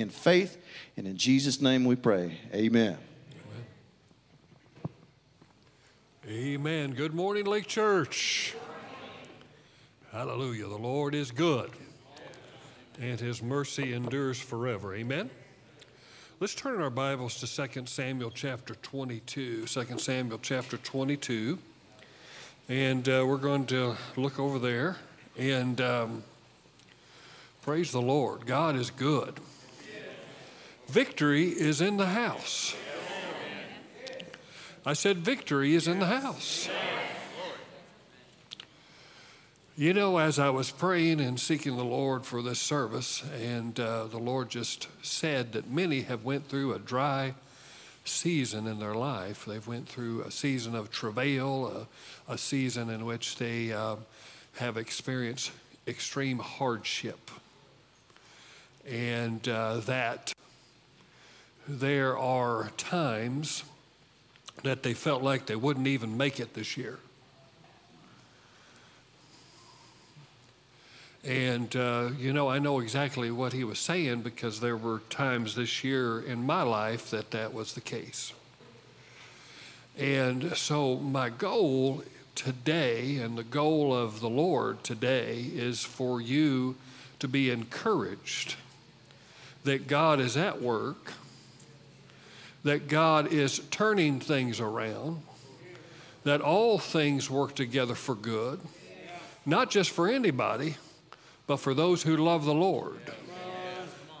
in faith. And in Jesus' name we pray. Amen. Amen. Good morning, Lake Church. Hallelujah. The Lord is good, and his mercy endures forever. Amen. Let's turn our Bibles to 2 Samuel chapter 22. 2 Samuel chapter 22. And uh, we're going to look over there and um, praise the Lord. God is good. Victory is in the house. I said, Victory is in the house. You know, as I was praying and seeking the Lord for this service, and uh, the Lord just said that many have went through a dry season in their life. They've went through a season of travail, a, a season in which they uh, have experienced extreme hardship, and uh, that there are times that they felt like they wouldn't even make it this year. And, uh, you know, I know exactly what he was saying because there were times this year in my life that that was the case. And so, my goal today and the goal of the Lord today is for you to be encouraged that God is at work that God is turning things around, that all things work together for good, not just for anybody, but for those who love the Lord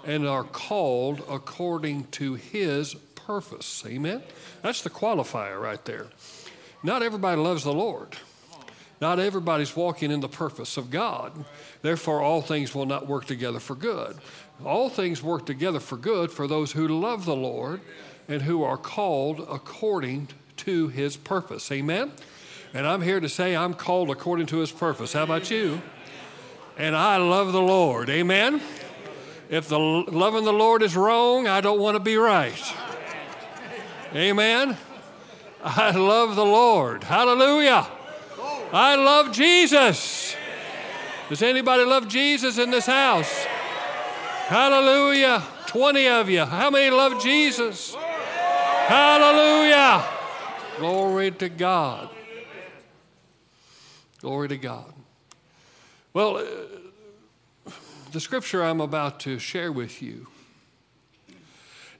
and are called according to His purpose. Amen? That's the qualifier right there. Not everybody loves the Lord. Not everybody's walking in the purpose of God. Therefore, all things will not work together for good. All things work together for good for those who love the Lord and who are called according to his purpose. Amen? And I'm here to say I'm called according to his purpose. How about you? And I love the Lord. Amen? If the loving the Lord is wrong, I don't want to be right. Amen? I love the Lord. Hallelujah. I love Jesus. Does anybody love Jesus in this house? Hallelujah. 20 of you. How many love Jesus? Hallelujah. Glory to God. Glory to God. Well, uh, the scripture I'm about to share with you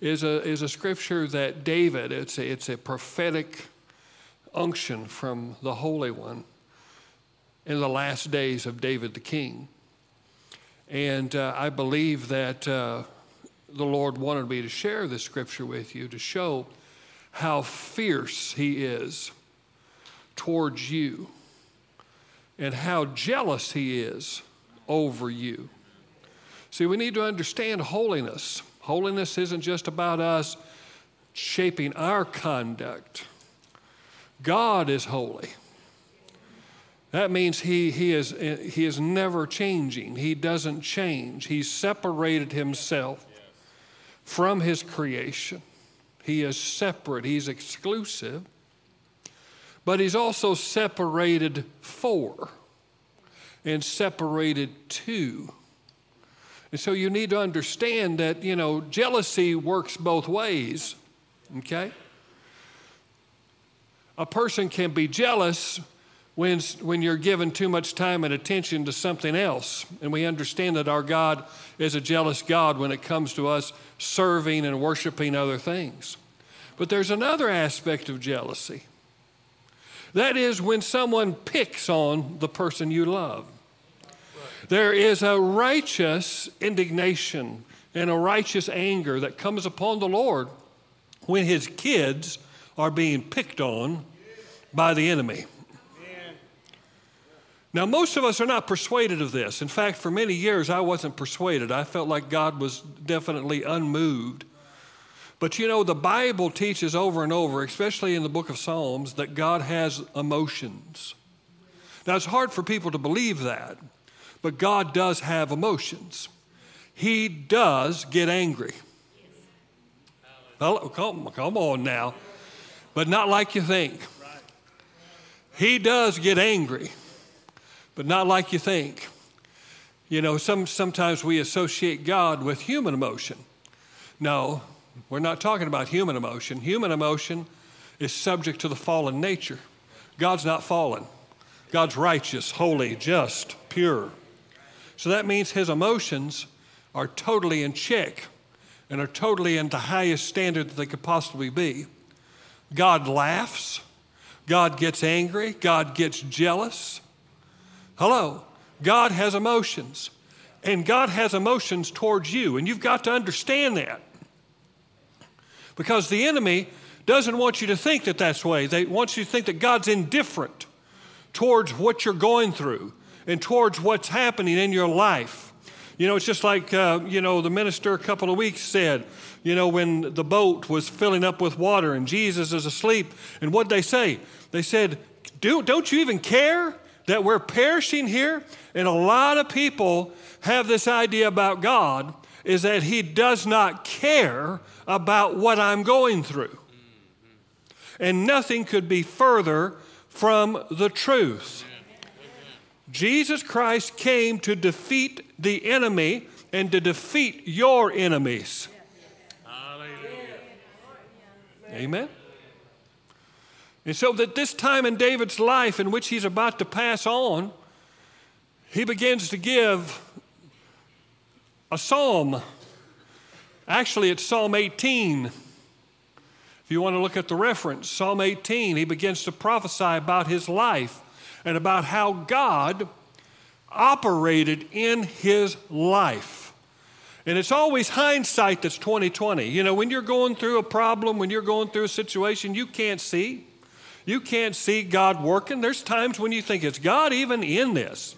is a, is a scripture that David, it's a, it's a prophetic unction from the Holy One in the last days of David the king. And uh, I believe that uh, the Lord wanted me to share this scripture with you to show how fierce he is towards you and how jealous he is over you. See, we need to understand holiness. Holiness isn't just about us shaping our conduct, God is holy. That means he, he, is, he is never changing. He doesn't change. He's separated himself from his creation. He is separate, he's exclusive, but he's also separated for and separated to. And so you need to understand that, you know, jealousy works both ways, okay? A person can be jealous when, when you're given too much time and attention to something else. And we understand that our God is a jealous God when it comes to us serving and worshiping other things. But there's another aspect of jealousy. That is when someone picks on the person you love. There is a righteous indignation and a righteous anger that comes upon the Lord when his kids are being picked on by the enemy. Now, most of us are not persuaded of this. In fact, for many years, I wasn't persuaded. I felt like God was definitely unmoved. But you know, the Bible teaches over and over, especially in the book of Psalms, that God has emotions. Now, it's hard for people to believe that, but God does have emotions. He does get angry. Well, come, come on now. But not like you think. He does get angry but not like you think. You know, some, sometimes we associate God with human emotion. No, we're not talking about human emotion. Human emotion is subject to the fallen nature. God's not fallen. God's righteous, holy, just, pure. So that means his emotions are totally in check and are totally in the highest standard that they could possibly be. God laughs. God gets angry. God gets jealous. Hello. God has emotions. And God has emotions towards you. And you've got to understand that. Because the enemy doesn't want you to think that that's way. They want you to think that God's indifferent towards what you're going through and towards what's happening in your life. You know, it's just like, uh, you know, the minister a couple of weeks said, you know, when the boat was filling up with water and Jesus is asleep. And what they say? They said, Do, Don't you even care that we're perishing here? And a lot of people have this idea about God is that He does not care about what I'm going through. And nothing could be further from the truth. Jesus Christ came to defeat the enemy and to defeat your enemies. Amen. And so that this time in David's life in which he's about to pass on, he begins to give a psalm. Actually, it's Psalm 18. If you want to look at the reference, Psalm 18, he begins to prophesy about his life and about how God operated in his life. And it's always hindsight that's 2020. You know, when you're going through a problem, when you're going through a situation you can't see, you can't see God working. There's times when you think, is God even in this?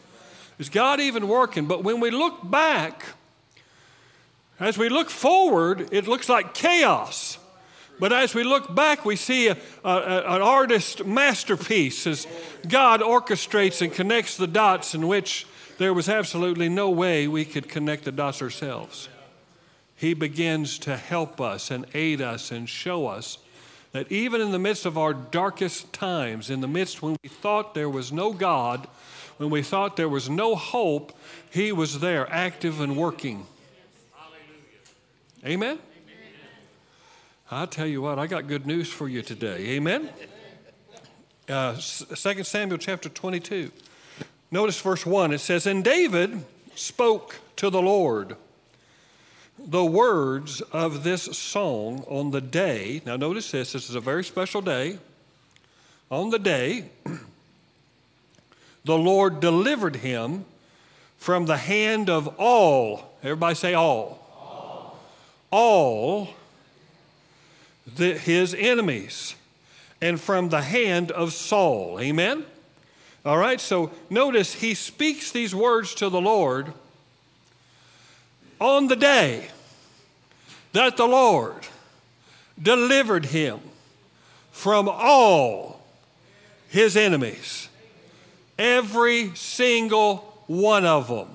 Is God even working? But when we look back, as we look forward, it looks like chaos. But as we look back, we see a, a, an artist masterpiece as God orchestrates and connects the dots in which there was absolutely no way we could connect the dots ourselves. He begins to help us and aid us and show us that even in the midst of our darkest times, in the midst when we thought there was no God, when we thought there was no hope, He was there, active and working. Amen? I tell you what, I got good news for you today. Amen? Uh, 2 Samuel chapter 22. Notice verse 1. It says, And David spoke to the Lord the words of this song on the day. Now, notice this this is a very special day. On the day, the Lord delivered him from the hand of all. Everybody say all. All, all the, his enemies and from the hand of Saul. Amen? All right, so notice he speaks these words to the Lord on the day that the Lord delivered him from all his enemies, every single one of them.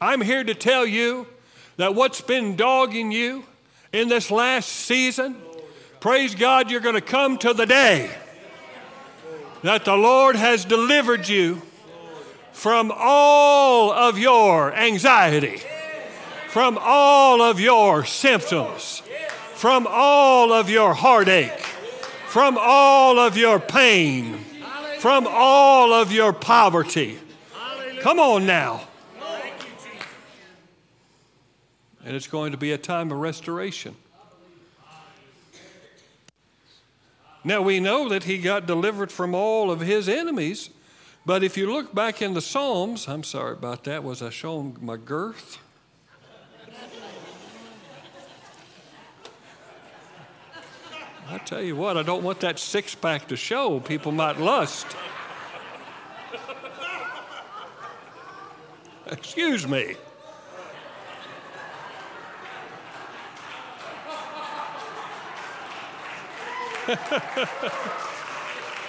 I'm here to tell you that what's been dogging you in this last season, praise God, you're going to come to the day that the Lord has delivered you from all of your anxiety, from all of your symptoms, from all of your heartache, from all of your pain, from all of your poverty. Come on now. And it's going to be a time of restoration. Now we know that he got delivered from all of his enemies, but if you look back in the Psalms, I'm sorry about that. Was I showing my girth? I tell you what, I don't want that six pack to show. People might lust. Excuse me.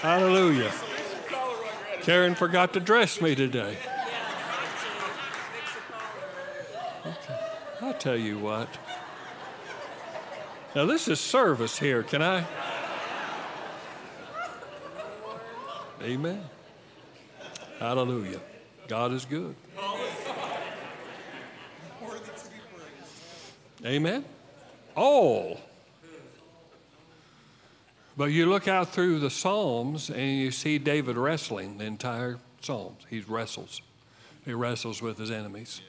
Hallelujah. Karen forgot to dress me today. Okay. I'll tell you what. Now, this is service here. Can I? Amen. Hallelujah. God is good. Amen. All. But you look out through the Psalms and you see David wrestling the entire Psalms. He wrestles. He wrestles with his enemies.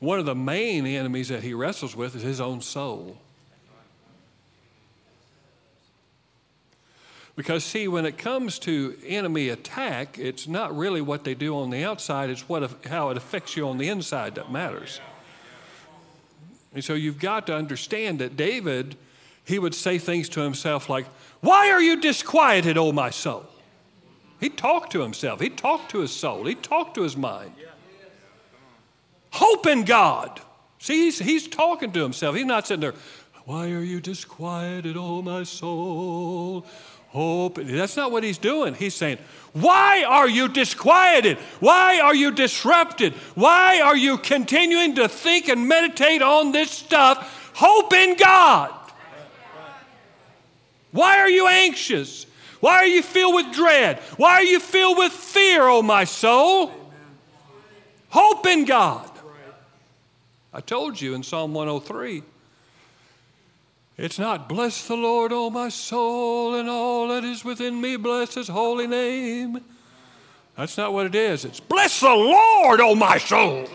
One of the main enemies that he wrestles with is his own soul. Because, see, when it comes to enemy attack, it's not really what they do on the outside, it's what, how it affects you on the inside that matters. And so you've got to understand that David, he would say things to himself like, Why are you disquieted, O my soul? He talked to himself, he talked to his soul, he talked to his mind. Hope in God. See, he's, he's talking to himself. He's not sitting there, Why are you disquieted, O my soul? Hope. That's not what he's doing. He's saying, Why are you disquieted? Why are you disrupted? Why are you continuing to think and meditate on this stuff? Hope in God. Why are you anxious? Why are you filled with dread? Why are you filled with fear, oh my soul? Hope in God. I told you in Psalm 103 it's not, bless the Lord, O my soul, and all that is within me, bless his holy name. That's not what it is. It's, bless the Lord, O my soul,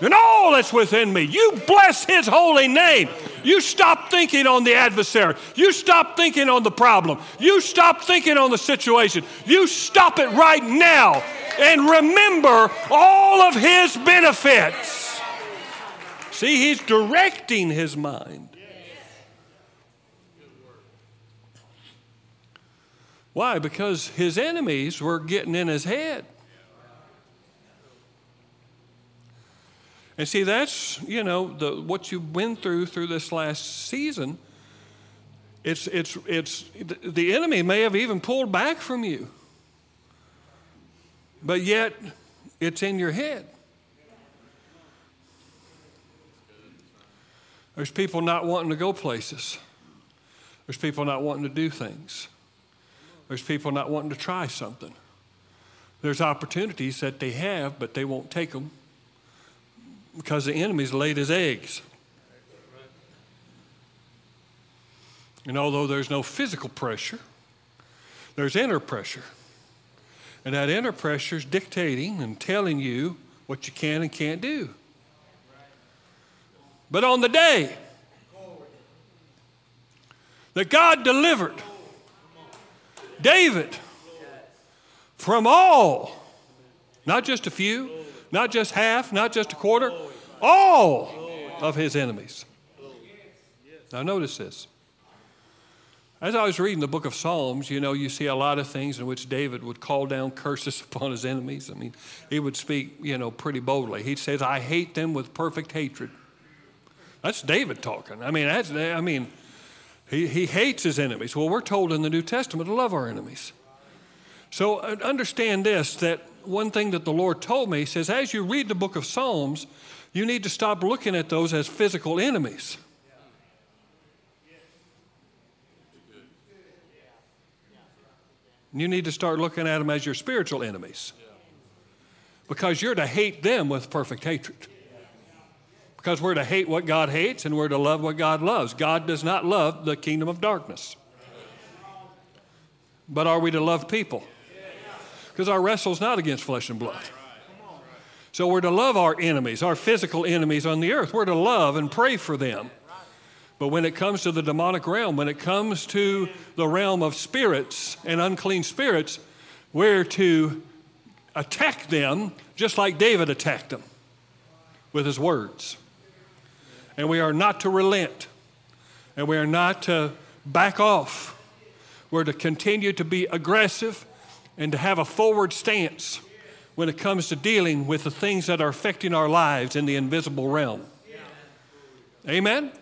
and all that's within me. You bless his holy name. You stop thinking on the adversary. You stop thinking on the problem. You stop thinking on the situation. You stop it right now and remember all of his benefits. See, he's directing his mind. Why? Because his enemies were getting in his head. And see, that's, you know, the, what you've been through through this last season. It's, it's, it's, the enemy may have even pulled back from you, but yet it's in your head. There's people not wanting to go places. There's people not wanting to do things. There's people not wanting to try something. There's opportunities that they have, but they won't take them because the enemy's laid his eggs. And although there's no physical pressure, there's inner pressure. And that inner pressure is dictating and telling you what you can and can't do. But on the day that God delivered David from all, not just a few, not just half, not just a quarter, all of his enemies. Now, notice this. As I was reading the book of Psalms, you know, you see a lot of things in which David would call down curses upon his enemies. I mean, he would speak, you know, pretty boldly. He says, I hate them with perfect hatred. That's David talking. I mean, that's, I mean, he, he hates his enemies. Well, we're told in the New Testament to love our enemies. So uh, understand this that one thing that the Lord told me, says, as you read the book of Psalms, you need to stop looking at those as physical enemies. You need to start looking at them as your spiritual enemies. Because you're to hate them with perfect hatred because we're to hate what God hates and we're to love what God loves. God does not love the kingdom of darkness. But are we to love people? Because our wrestle is not against flesh and blood. So we're to love our enemies, our physical enemies on the earth. We're to love and pray for them. But when it comes to the demonic realm, when it comes to the realm of spirits and unclean spirits, we're to attack them just like David attacked them with his words and we are not to relent, and we are not to back off. We're to continue to be aggressive and to have a forward stance when it comes to dealing with the things that are affecting our lives in the invisible realm. Amen? Amen?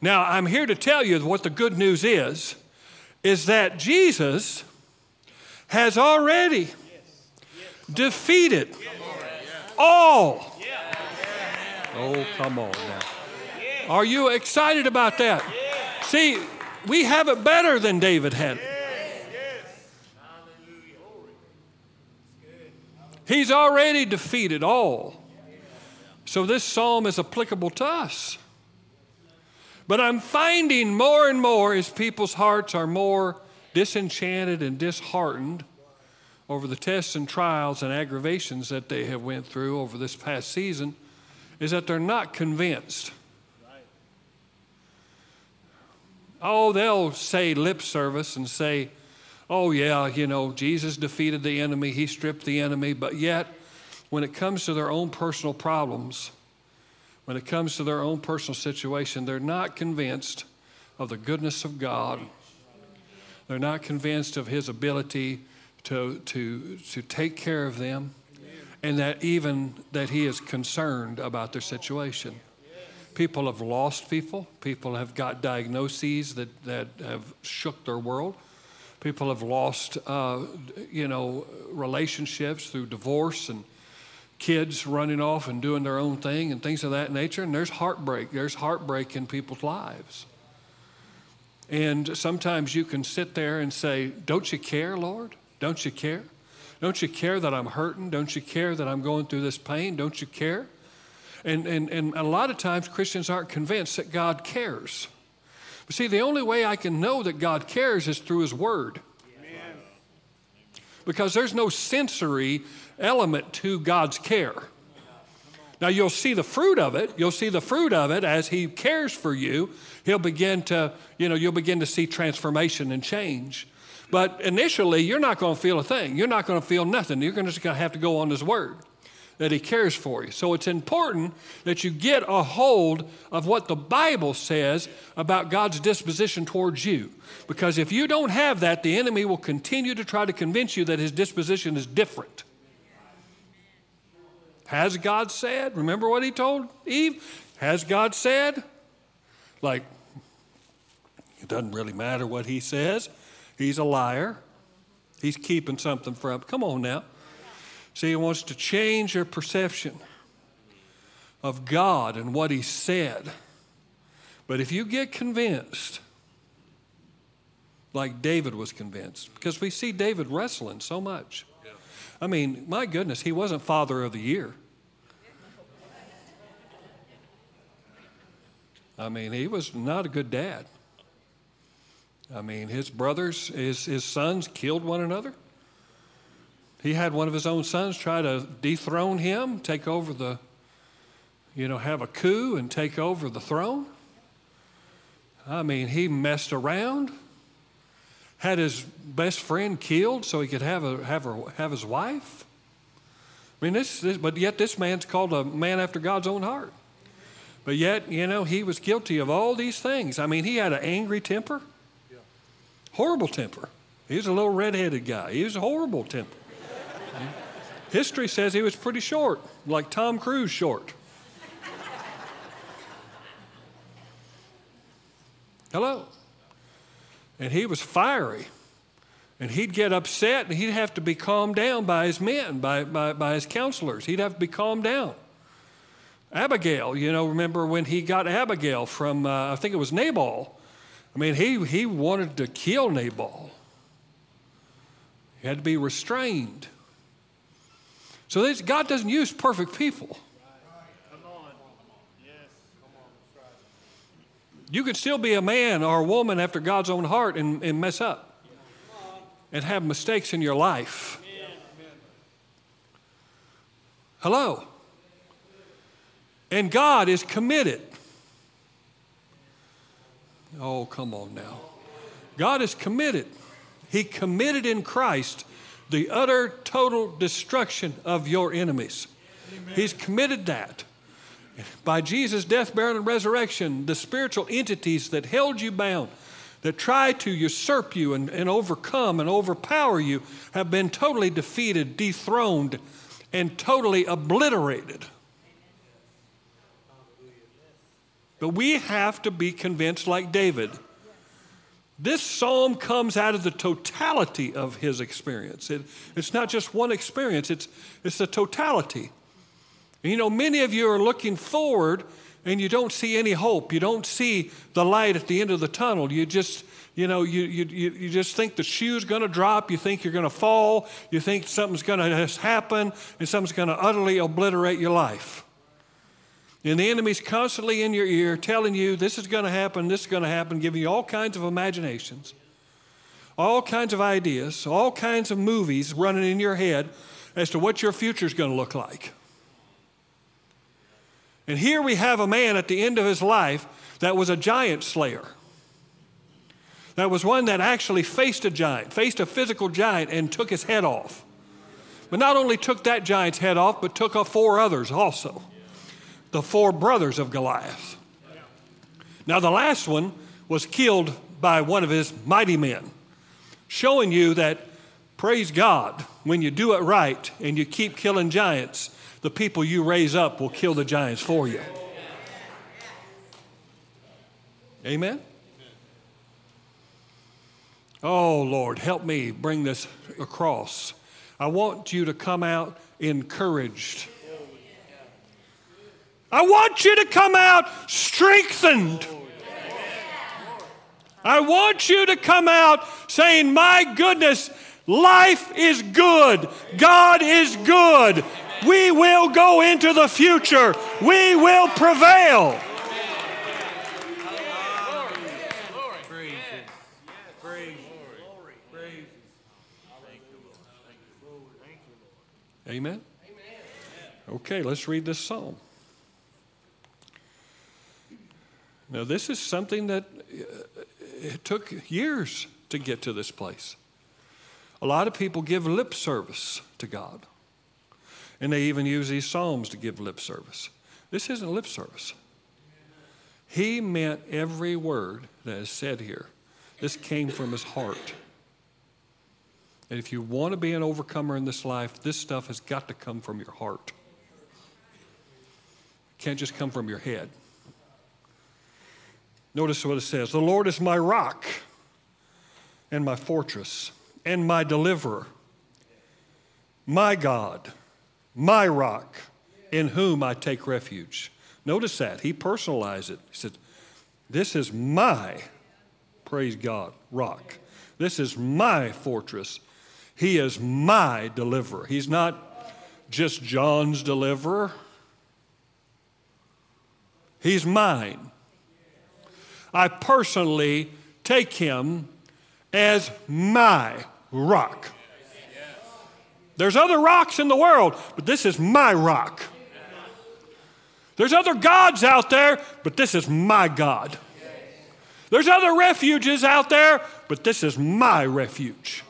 Now, I'm here to tell you what the good news is is that Jesus has already defeated all. Oh, come on now. Are you excited about that? See, we have it better than David had it. He's already defeated all. So this psalm is applicable to us. But I'm finding more and more as people's hearts are more disenchanted and disheartened over the tests and trials and aggravations that they have went through over this past season is that they're not convinced. Oh, they'll say lip service and say, oh, yeah, you know, Jesus defeated the enemy, he stripped the enemy, but yet, when it comes to their own personal problems, when it comes to their own personal situation, they're not convinced of the goodness of God. They're not convinced of his ability to, to, to take care of them and that even that he is concerned about their situation. People have lost people. People have got diagnoses that, that have shook their world. People have lost uh, you know relationships through divorce and kids running off and doing their own thing and things of that nature. And there's heartbreak. There's heartbreak in people's lives. And sometimes you can sit there and say don't you care lord? Don't you care? Don't you care that I'm hurting? Don't you care that I'm going through this pain? Don't you care? And, and, and a lot of times Christians aren't convinced that God cares. But see, the only way I can know that God cares is through His Word. Amen. Because there's no sensory element to God's care. Now, you'll see the fruit of it. You'll see the fruit of it as He cares for you. He'll begin to, you know, you'll begin to see transformation and change. But initially, you're not going to feel a thing. You're not going to feel nothing. You're just going to have to go on His Word that He cares for you. So it's important that you get a hold of what the Bible says about God's disposition towards you. Because if you don't have that, the enemy will continue to try to convince you that His disposition is different. Has God said? Remember what He told Eve? Has God said? Like, it doesn't really matter what He says. He's a liar. He's keeping something from. Come on now. See, he wants to change your perception of God and what he said. But if you get convinced, like David was convinced, because we see David wrestling so much. I mean, my goodness, he wasn't father of the year. I mean, he was not a good dad. I mean, his brothers, his, his sons killed one another. He had one of his own sons try to dethrone him, take over the, you know, have a coup and take over the throne. I mean, he messed around, had his best friend killed so he could have, a, have, her, have his wife. I mean, this, this, but yet this man's called a man after God's own heart. But yet, you know, he was guilty of all these things. I mean, he had an angry temper. Horrible temper. He was a little red-headed guy. He was a horrible temper. History says he was pretty short, like Tom Cruise short. Hello. And he was fiery. And he'd get upset and he'd have to be calmed down by his men, by, by, by his counselors. He'd have to be calmed down. Abigail, you know, remember when he got Abigail from, uh, I think it was Nabal. I mean, he, he wanted to kill Nabal. He had to be restrained. So this, God doesn't use perfect people. You could still be a man or a woman after God's own heart and, and mess up and have mistakes in your life. Hello. And God is committed Oh, come on now. God is committed. He committed in Christ the utter, total destruction of your enemies. Amen. He's committed that. By Jesus' death, burial, and resurrection, the spiritual entities that held you bound, that tried to usurp you and, and overcome and overpower you, have been totally defeated, dethroned, and totally obliterated. But we have to be convinced, like David. This psalm comes out of the totality of his experience. It, it's not just one experience, it's, it's the totality. And you know, many of you are looking forward and you don't see any hope. You don't see the light at the end of the tunnel. You just, you know, you, you, you just think the shoe's going to drop. You think you're going to fall. You think something's going to happen and something's going to utterly obliterate your life. And the enemy's constantly in your ear telling you this is going to happen, this is going to happen, giving you all kinds of imaginations, all kinds of ideas, all kinds of movies running in your head as to what your future is going to look like. And here we have a man at the end of his life that was a giant slayer. That was one that actually faced a giant, faced a physical giant, and took his head off. But not only took that giant's head off, but took off four others also the four brothers of Goliath. Now, the last one was killed by one of his mighty men, showing you that, praise God, when you do it right and you keep killing giants, the people you raise up will kill the giants for you. Amen? Oh, Lord, help me bring this across. I want you to come out encouraged. I want you to come out strengthened. I want you to come out saying, My goodness, life is good. God is good. We will go into the future. We will prevail. Amen? Okay, let's read this psalm. Now, this is something that uh, it took years to get to this place. A lot of people give lip service to God, and they even use these psalms to give lip service. This isn't lip service. He meant every word that is said here. This came from his heart. And if you want to be an overcomer in this life, this stuff has got to come from your heart. It can't just come from your head. Notice what it says The Lord is my rock and my fortress and my deliverer, my God, my rock, in whom I take refuge. Notice that. He personalized it. He said, This is my, praise God, rock. This is my fortress he is my deliverer. He's not just John's deliverer, He's mine. I personally take Him as my rock. There's other rocks in the world, but this is my rock. There's other gods out there, but this is my God. There's other refuges out there, but this is my refuge.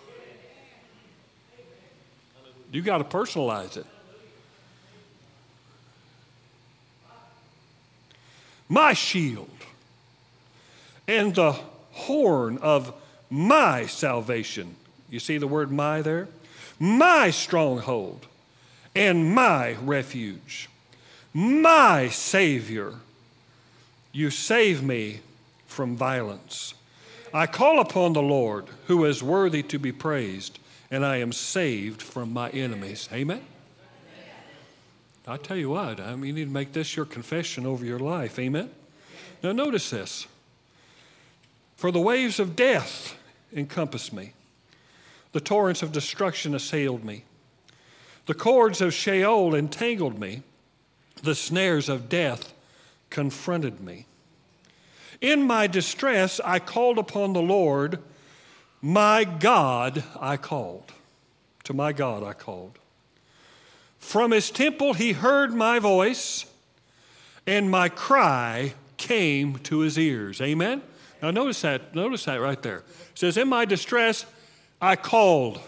You got to personalize it. My shield and the horn of my salvation. You see the word my there? My stronghold and my refuge. My Savior. You save me from violence. I call upon the Lord, who is worthy to be praised and I am saved from my enemies. Amen? I tell you what, I mean, you need to make this your confession over your life. Amen? Now, notice this. For the waves of death encompassed me, the torrents of destruction assailed me, the cords of Sheol entangled me, the snares of death confronted me. In my distress, I called upon the Lord my God I called. To my God I called. From his temple he heard my voice, and my cry came to his ears. Amen? Now notice that, notice that right there. It says, In my distress, I called.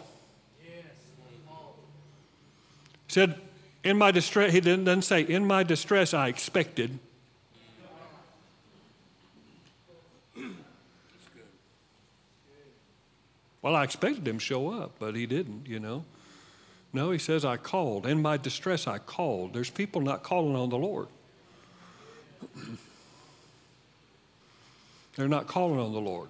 He said, In my distress, he didn't, doesn't say, In my distress, I expected. Well, I expected him to show up, but he didn't, you know. No, he says, I called. In my distress, I called. There's people not calling on the Lord. They're not calling on the Lord.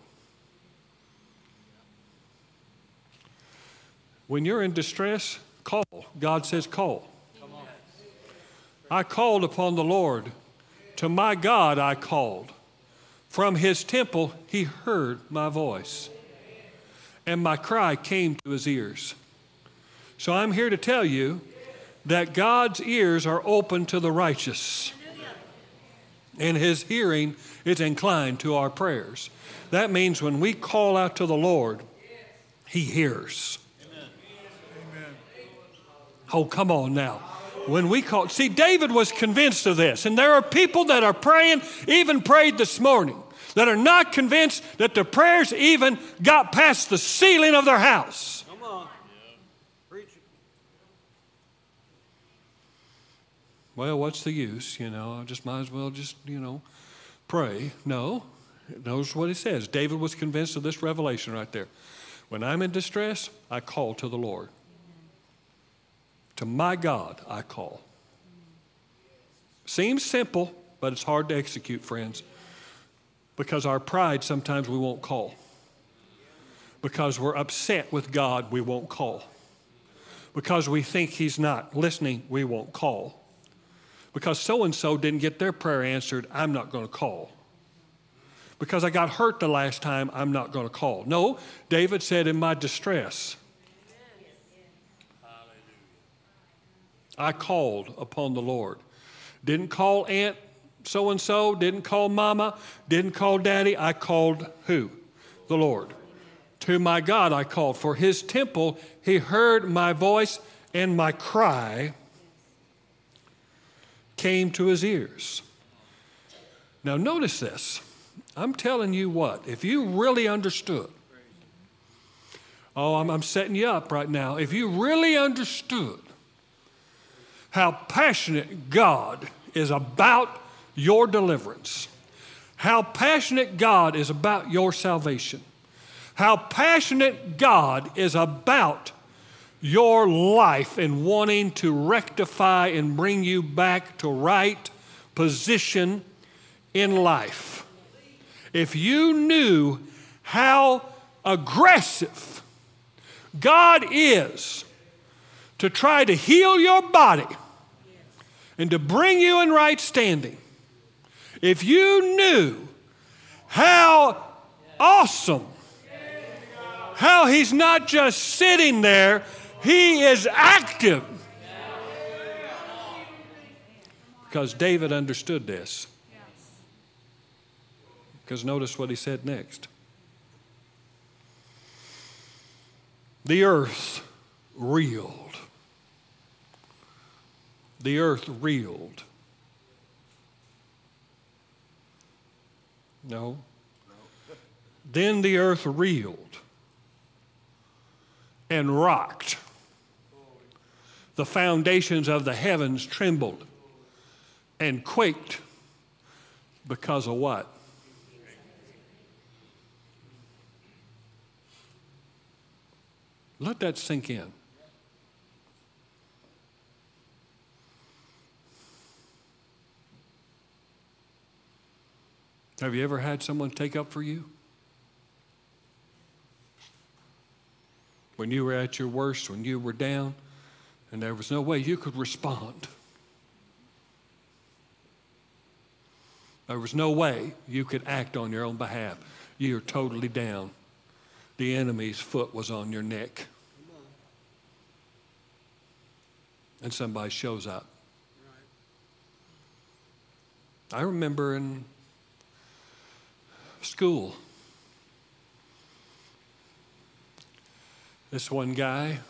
When you're in distress, call. God says, call. I called upon the Lord. To my God I called. From his temple he heard my voice and my cry came to his ears. So I'm here to tell you that God's ears are open to the righteous. And his hearing is inclined to our prayers. That means when we call out to the Lord, he hears. Oh, come on now. When we call, see, David was convinced of this, and there are people that are praying, even prayed this morning, that are not convinced that their prayers even got past the ceiling of their house. Come on. Preach it. Well, what's the use? You know, I just might as well just, you know, pray. No, it knows what he says. David was convinced of this revelation right there. When I'm in distress, I call to the Lord. To my God, I call. Seems simple, but it's hard to execute, friends. Because our pride, sometimes we won't call. Because we're upset with God, we won't call. Because we think He's not listening, we won't call. Because so and so didn't get their prayer answered, I'm not going to call. Because I got hurt the last time, I'm not going to call. No, David said, In my distress, I called upon the Lord. Didn't call Aunt so and so, didn't call Mama, didn't call Daddy. I called who? The Lord. To my God I called. For his temple, he heard my voice, and my cry came to his ears. Now, notice this. I'm telling you what, if you really understood, oh, I'm, I'm setting you up right now. If you really understood how passionate God is about your deliverance, how passionate God is about your salvation, how passionate God is about your life and wanting to rectify and bring you back to right position in life. If you knew how aggressive God is to try to heal your body and to bring you in right standing. If you knew how awesome, how he's not just sitting there, he is active. Because David understood this. Because notice what he said next. The earth reeled the earth reeled. No. Then the earth reeled and rocked. The foundations of the heavens trembled and quaked because of what? Let that sink in. Have you ever had someone take up for you? When you were at your worst, when you were down, and there was no way you could respond. There was no way you could act on your own behalf. You're totally down. The enemy's foot was on your neck. And somebody shows up. I remember in school. This one guy,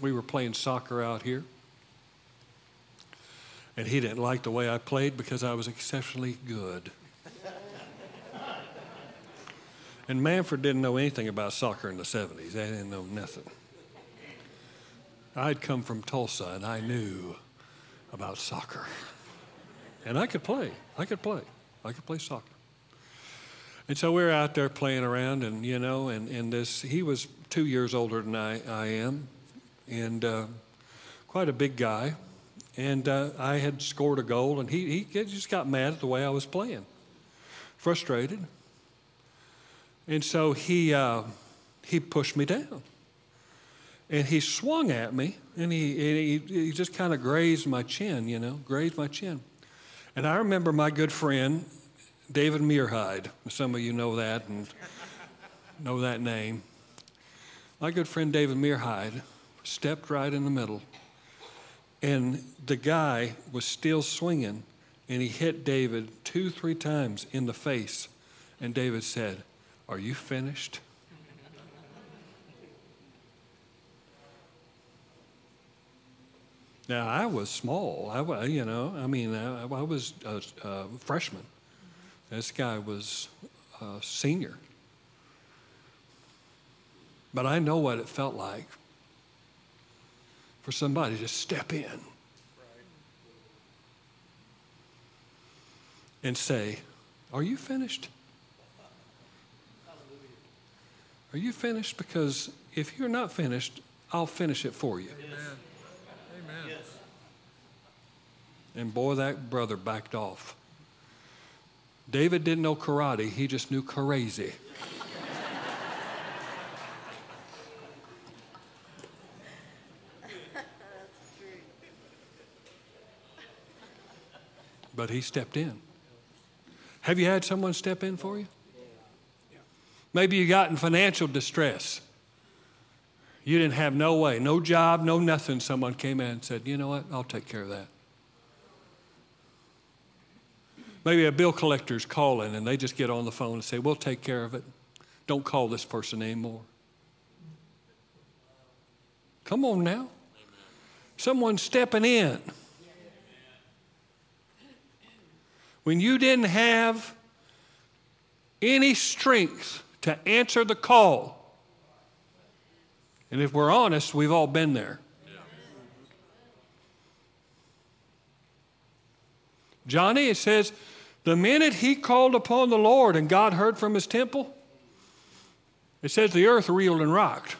we were playing soccer out here, and he didn't like the way I played because I was exceptionally good. and Mannford didn't know anything about soccer in the 70s, they didn't know nothing. I'd come from Tulsa and I knew about soccer. And I could play. I could play. I could play soccer. And so we are out there playing around, and you know, and, and this, he was two years older than I, I am, and uh, quite a big guy. And uh, I had scored a goal, and he, he just got mad at the way I was playing, frustrated. And so he, uh, he pushed me down. And he swung at me, and he, he, he just kind of grazed my chin, you know, grazed my chin. And I remember my good friend, David Muirhide. Some of you know that and know that name. My good friend David Muirhide stepped right in the middle, and the guy was still swinging, and he hit David two, three times in the face. And David said, Are you finished? Now I was small. I was, you know, I mean, I, I was a, a, freshman. This guy was a senior. But I know what it felt like for somebody to step in and say, Are you finished? Are you finished? Because if you're not finished, I'll finish it for you. Amen. Amen. And boy, that brother backed off. David didn't know karate, he just knew crazy. But he stepped in. Have you had someone step in for you? Maybe you got in financial distress. You didn't have no way, no job, no nothing. Someone came in and said, You know what? I'll take care of that. Maybe a bill collector's calling and they just get on the phone and say, We'll take care of it. Don't call this person anymore. Come on now. Someone stepping in. When you didn't have any strength to answer the call. And if we're honest, we've all been there. Johnny, it says, the minute he called upon the Lord and God heard from his temple, it says the earth reeled and rocked.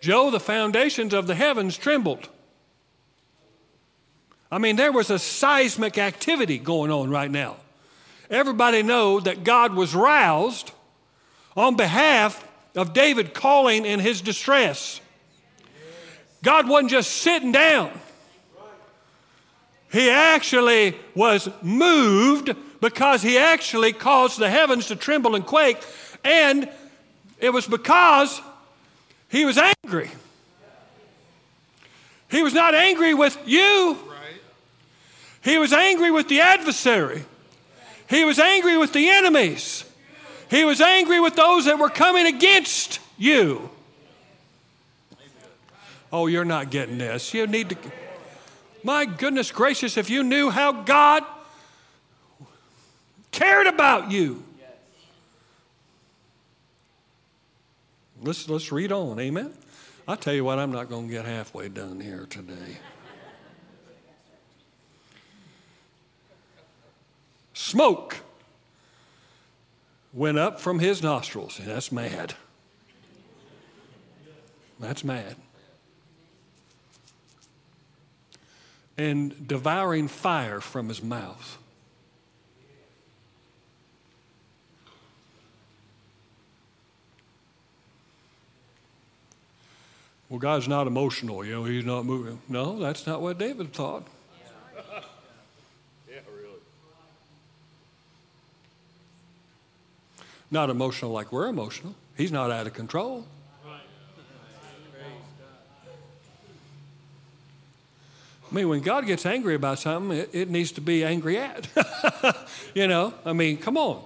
Joe, the foundations of the heavens trembled. I mean, there was a seismic activity going on right now. Everybody know that God was roused on behalf of David calling in his distress. God wasn't just sitting down. He actually was moved because he actually caused the heavens to tremble and quake, and it was because he was angry. He was not angry with you, he was angry with the adversary. He was angry with the enemies. He was angry with those that were coming against you. Oh, you're not getting this. You need to. My goodness gracious, if you knew how God cared about you. Let's, let's read on. Amen. I'll tell you what, I'm not going to get halfway done here today. Smoke went up from his nostrils, and that's mad. That's mad. And devouring fire from his mouth. Well, God's not emotional, you know, he's not moving. No, that's not what David thought. Not emotional like we're emotional. He's not out of control. I mean, when God gets angry about something, it, it needs to be angry at. you know, I mean, come on.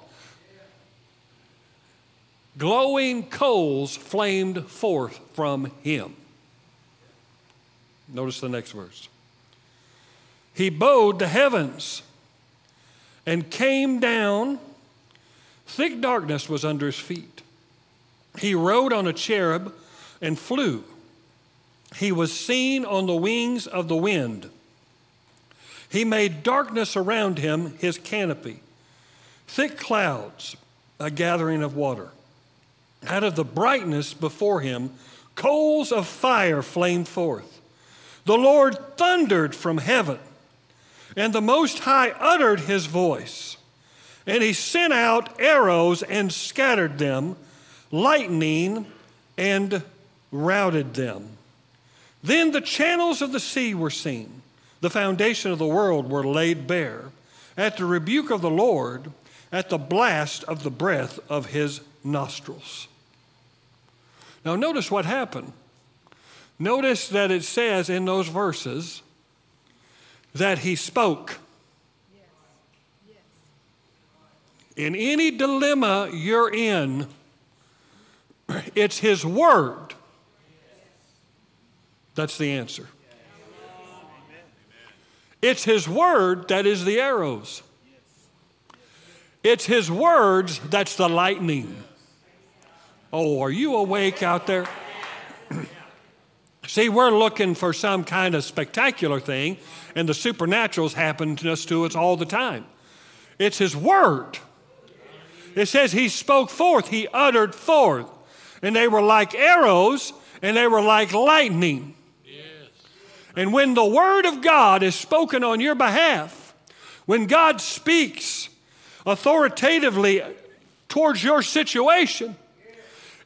Glowing coals flamed forth from him. Notice the next verse. He bowed the heavens and came down Thick darkness was under his feet. He rode on a cherub and flew. He was seen on the wings of the wind. He made darkness around him his canopy, thick clouds, a gathering of water. Out of the brightness before him, coals of fire flamed forth. The Lord thundered from heaven, and the Most High uttered his voice. And he sent out arrows and scattered them, lightning and routed them. Then the channels of the sea were seen. The foundation of the world were laid bare. At the rebuke of the Lord, at the blast of the breath of his nostrils. Now, notice what happened. Notice that it says in those verses that he spoke. In any dilemma you're in, it's his word that's the answer. It's his word that is the arrows. It's his words that's the lightning. Oh, are you awake out there? See, we're looking for some kind of spectacular thing, and the supernaturals happen to us to us all the time. It's His Word. It says He spoke forth, He uttered forth, and they were like arrows, and they were like lightning. Yes. And when the Word of God is spoken on your behalf, when God speaks authoritatively towards your situation,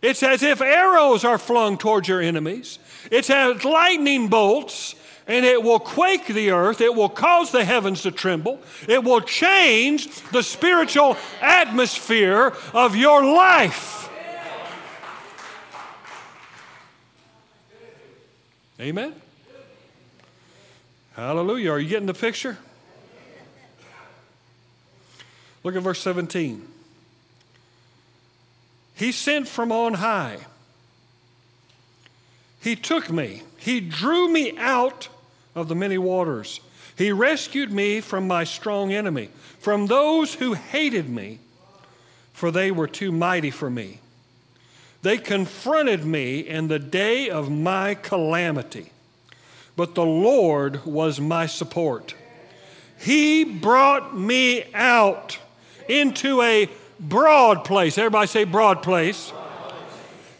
it's as if arrows are flung towards your enemies. It's as lightning bolts, and it will quake the earth. It will cause the heavens to tremble. It will change the spiritual atmosphere of your life. Amen? Hallelujah. Are you getting the picture? Look at verse 17. He sent from on high. He took me. He drew me out of the many waters. He rescued me from my strong enemy, from those who hated me, for they were too mighty for me. They confronted me in the day of my calamity, but the Lord was my support. He brought me out into a broad place. Everybody say broad place.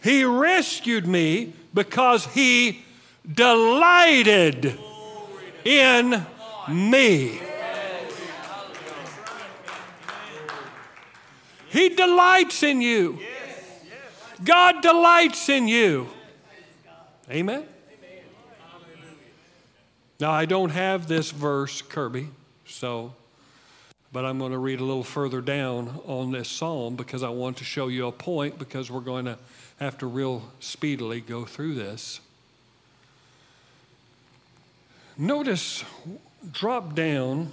He rescued me because he delighted in me. He delights in you. God delights in you. Amen. Now, I don't have this verse, Kirby, so but I'm going to read a little further down on this psalm because I want to show you a point because we're going to have to real speedily go through this. Notice, drop down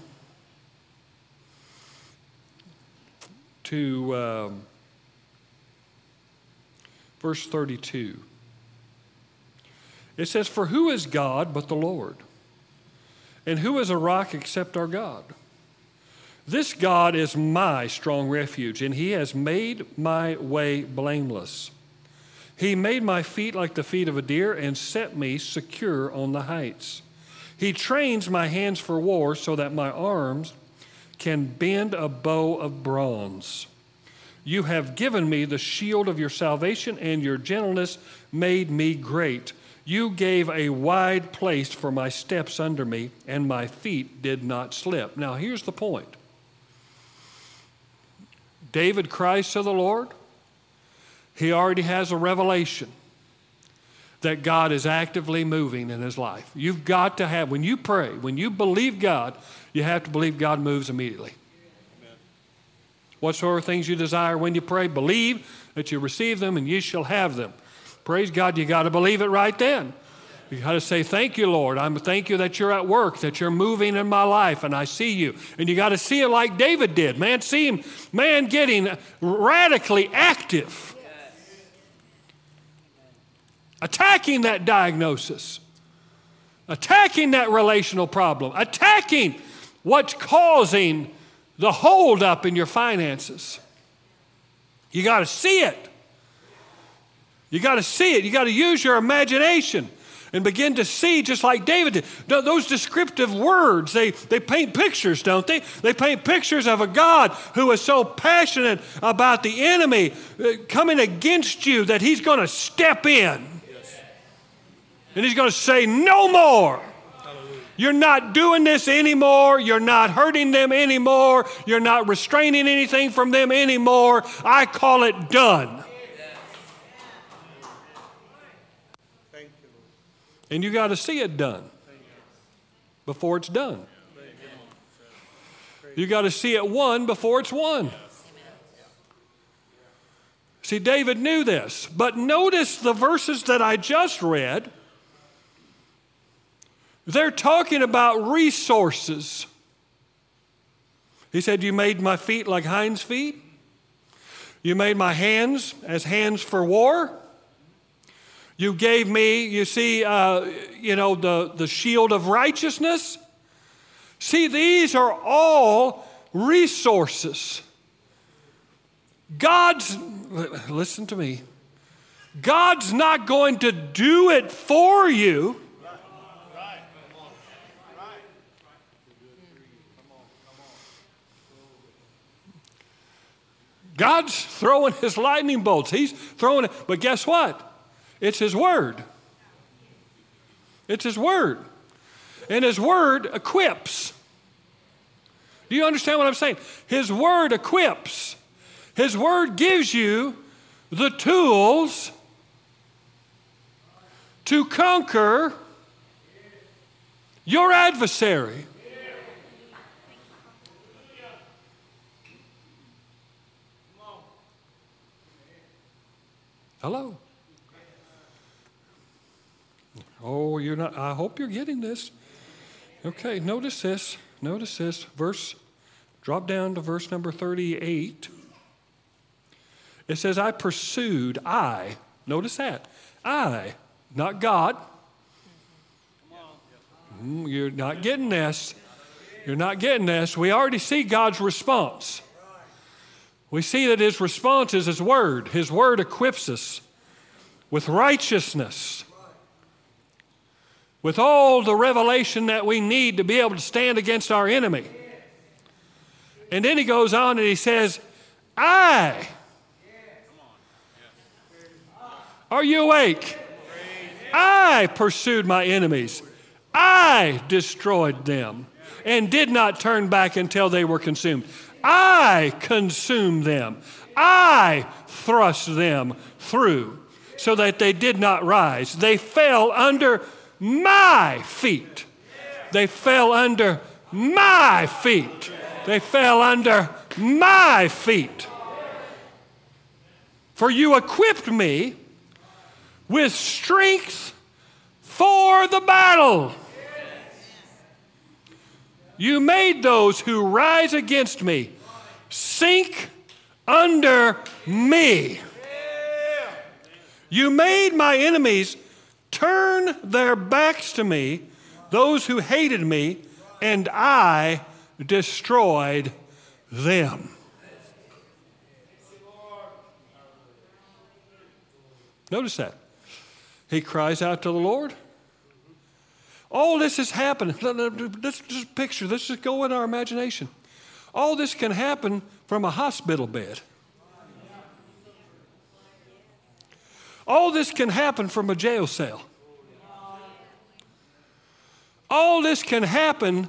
to um, verse 32. It says, For who is God but the Lord? And who is a rock except our God? This God is my strong refuge, and He has made my way blameless. He made my feet like the feet of a deer and set me secure on the heights. He trains my hands for war so that my arms can bend a bow of bronze. You have given me the shield of your salvation, and your gentleness made me great. You gave a wide place for my steps under me, and my feet did not slip. Now, here's the point David cries to the Lord, he already has a revelation that God is actively moving in his life. You've got to have, when you pray, when you believe God, you have to believe God moves immediately. Amen. Whatsoever things you desire when you pray, believe that you receive them and you shall have them. Praise God, you got to believe it right then. You got to say, Thank you, Lord. I'm thank you that you're at work, that you're moving in my life, and I see you. And you got to see it like David did. Man, see him, man, getting radically active, attacking that diagnosis, attacking that relational problem, attacking what's causing the holdup in your finances. You got to see it. You got to see it. You got to use your imagination and begin to see, just like David did. Those descriptive words, they, they paint pictures, don't they? They paint pictures of a God who is so passionate about the enemy uh, coming against you that he's going to step in. And he's going to say, No more. You're not doing this anymore. You're not hurting them anymore. You're not restraining anything from them anymore. I call it done. And you got to see it done before it's done. You got to see it won before it's won. See, David knew this, but notice the verses that I just read They're talking about resources. He said, You made my feet like hinds' feet. You made my hands as hands for war. You gave me, you see, uh, you know, the, the shield of righteousness. See, these are all resources. God's, listen to me, God's not going to do it for you. God's throwing his lightning bolts. He's throwing it. But guess what? It's his word. It's his word. And his word equips. Do you understand what I'm saying? His word equips. His word gives you the tools to conquer your adversary. Hello. Oh, you're not, I hope you're getting this. Okay, notice this. Notice this. Verse, drop down to verse number 38. It says, I pursued, I, notice that, I, not God. Mm, you're not getting this. You're not getting this. We already see God's response. We see that his response is his word. His word equips us with righteousness, with all the revelation that we need to be able to stand against our enemy. And then he goes on and he says, I. Are you awake? I pursued my enemies. I destroyed them and did not turn back until they were consumed. I consumed them. I thrust them through so that they did not rise. They fell under my feet. They fell under my feet. They fell under my feet. For you equipped me with strength for the battle. You made those who rise against me sink under me. You made my enemies turn their backs to me, those who hated me, and I destroyed them. Notice that. He cries out to the Lord. All this is happening. Let's just picture, let's just go in our imagination. All this can happen from a hospital bed. All this can happen from a jail cell. All this can happen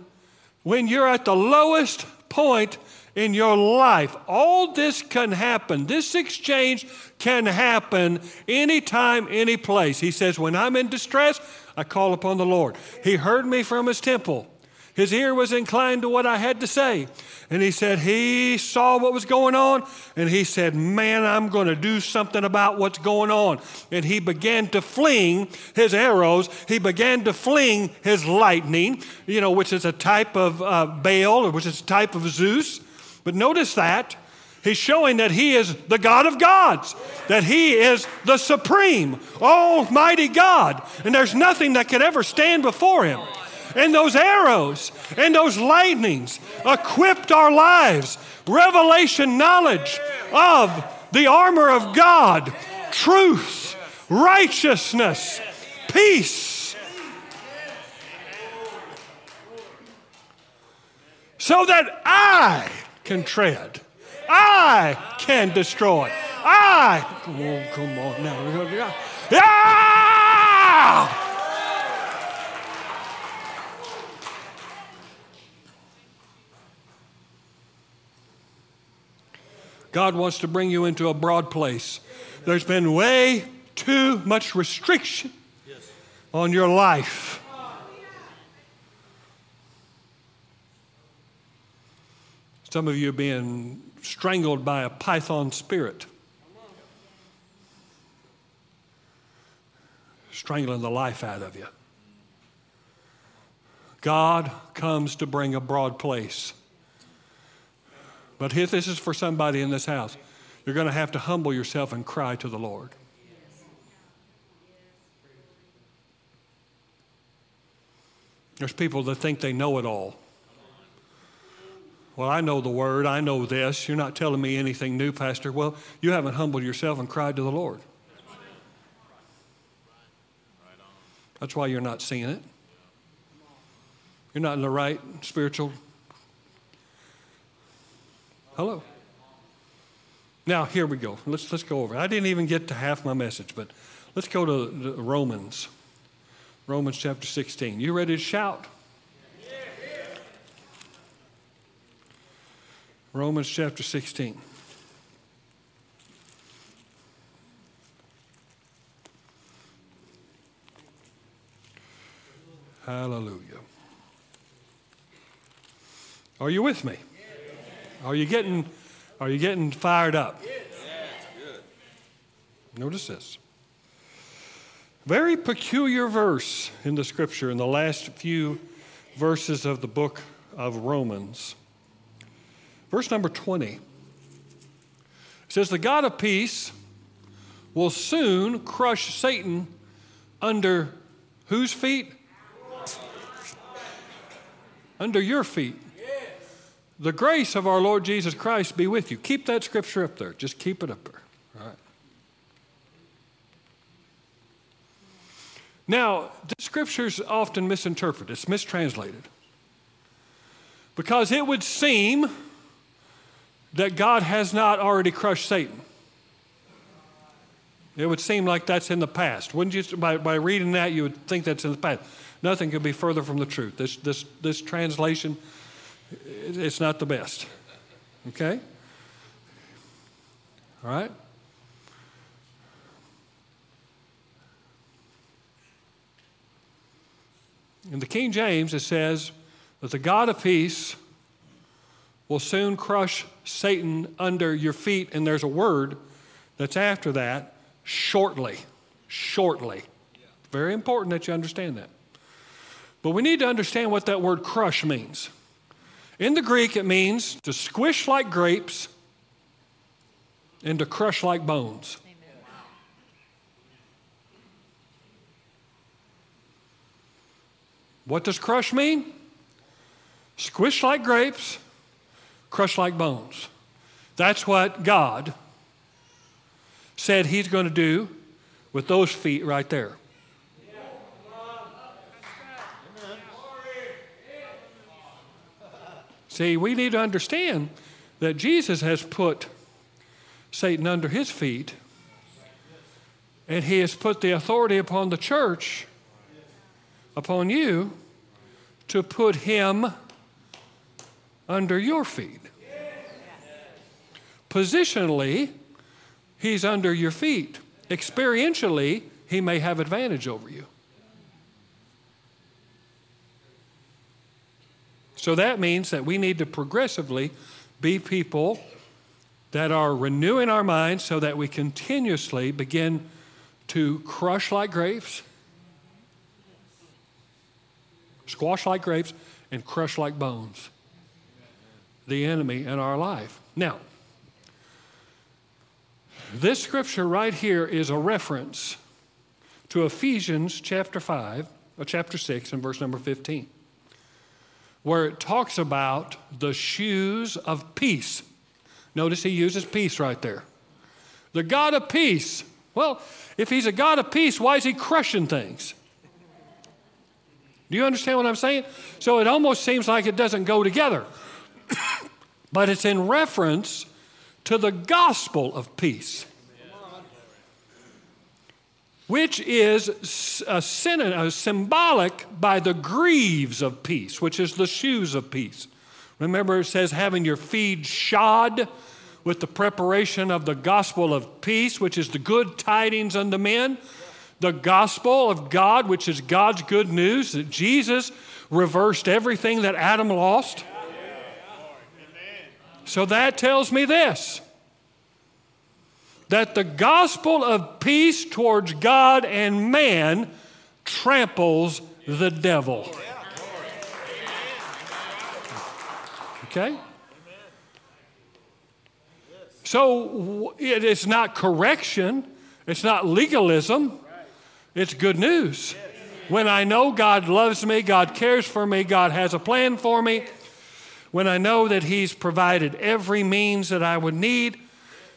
when you're at the lowest point in your life. All this can happen. This exchange can happen anytime, any place. He says, When I'm in distress, I call upon the Lord. He heard me from his temple. His ear was inclined to what I had to say. And he said, He saw what was going on, and he said, Man, I'm going to do something about what's going on. And he began to fling his arrows. He began to fling his lightning, you know, which is a type of uh, Baal, or which is a type of Zeus. But notice that. He's showing that he is the God of gods, that he is the supreme, almighty God, and there's nothing that could ever stand before him. And those arrows and those lightnings equipped our lives. Revelation knowledge of the armor of God, truth, righteousness, peace. So that I can tread, I can destroy. I, oh, come on now. Yeah! God wants to bring you into a broad place. There's been way too much restriction on your life. Some of you are being strangled by a python spirit, strangling the life out of you. God comes to bring a broad place. But if this is for somebody in this house, you're going to have to humble yourself and cry to the Lord. There's people that think they know it all. Well, I know the word, I know this. You're not telling me anything new, Pastor. Well, you haven't humbled yourself and cried to the Lord. That's why you're not seeing it. You're not in the right spiritual. Hello. Now, here we go. Let's, let's go over. I didn't even get to half my message, but let's go to, Romans. Romans chapter 16. You ready to shout? Romans chapter 16. Hallelujah. Are you with me? Are you getting are you getting fired up? Notice this. Very peculiar verse in the scripture in the last few verses of the book of Romans. Verse number 20 says, The God of peace will soon crush Satan under whose feet? Under your feet. The grace of our Lord Jesus Christ be with you. Keep that scripture up there. Just keep it up there. All right. Now, the scripture's often misinterpreted, it's mistranslated. Because it would seem that God has not already crushed Satan. It would seem like that's in the past. Wouldn't you? By, by reading that, you would think that's in the past. Nothing could be further from the truth. This, this, this translation, it's not the best. Okay? All right? In the King James, it says that the God of peace will soon crush Satan under your feet. And there's a word that's after that shortly. Shortly. Very important that you understand that. But we need to understand what that word crush means. In the Greek, it means to squish like grapes and to crush like bones. What does crush mean? Squish like grapes crushed like bones. That's what God said He's going to do with those feet right there. See, we need to understand that Jesus has put Satan under his feet, and he has put the authority upon the church, upon you, to put him under your feet. Positionally, he's under your feet. Experientially, he may have advantage over you. So that means that we need to progressively be people that are renewing our minds so that we continuously begin to crush like grapes, squash like grapes, and crush like bones the enemy in our life. Now, this scripture right here is a reference to Ephesians chapter 5, or chapter 6, and verse number 15, where it talks about the shoes of peace. Notice he uses peace right there. The God of peace. Well, if he's a God of peace, why is he crushing things? Do you understand what I'm saying? So it almost seems like it doesn't go together but it's in reference to the gospel of peace, which is a, synonym, a symbolic by the greaves of peace, which is the shoes of peace. Remember, it says, having your feet shod with the preparation of the gospel of peace, which is the good tidings unto men. The gospel of God, which is God's good news, that Jesus reversed everything that Adam lost. So that tells me this that the gospel of peace towards God and man tramples the devil. Okay? So it is not correction, it's not legalism, it's good news. When I know God loves me, God cares for me, God has a plan for me, when I know that He's provided every means that I would need,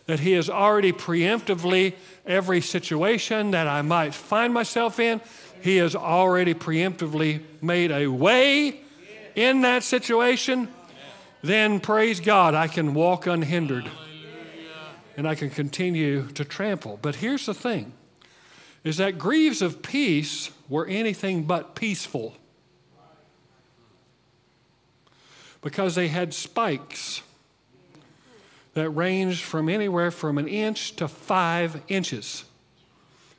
that He has already preemptively every situation that I might find myself in, He has already preemptively made a way in that situation, then praise God, I can walk unhindered. And I can continue to trample. But here's the thing is that greaves of peace were anything but peaceful because they had spikes that ranged from anywhere from an inch to five inches,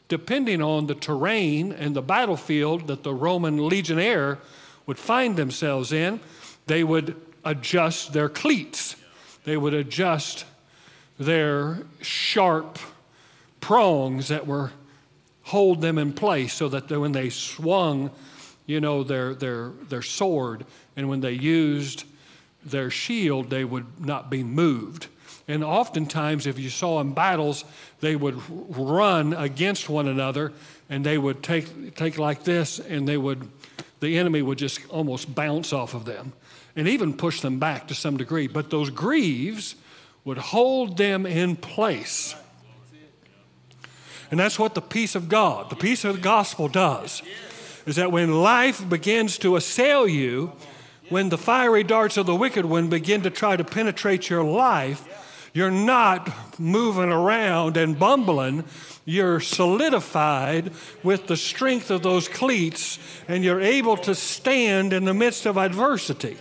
depending on the terrain and the battlefield that the Roman legionnaire would find themselves in. They would adjust their cleats, they would adjust their sharp prongs that were hold them in place so that when they swung, you know, their, their, their sword and when they used their shield, they would not be moved. And oftentimes, if you saw in battles, they would run against one another and they would take, take like this and they would, the enemy would just almost bounce off of them and even push them back to some degree. But those greaves would hold them in place. And that's what the peace of God, the peace of the gospel does. Is that when life begins to assail you, when the fiery darts of the wicked one begin to try to penetrate your life, you're not moving around and bumbling. You're solidified with the strength of those cleats, and you're able to stand in the midst of adversity.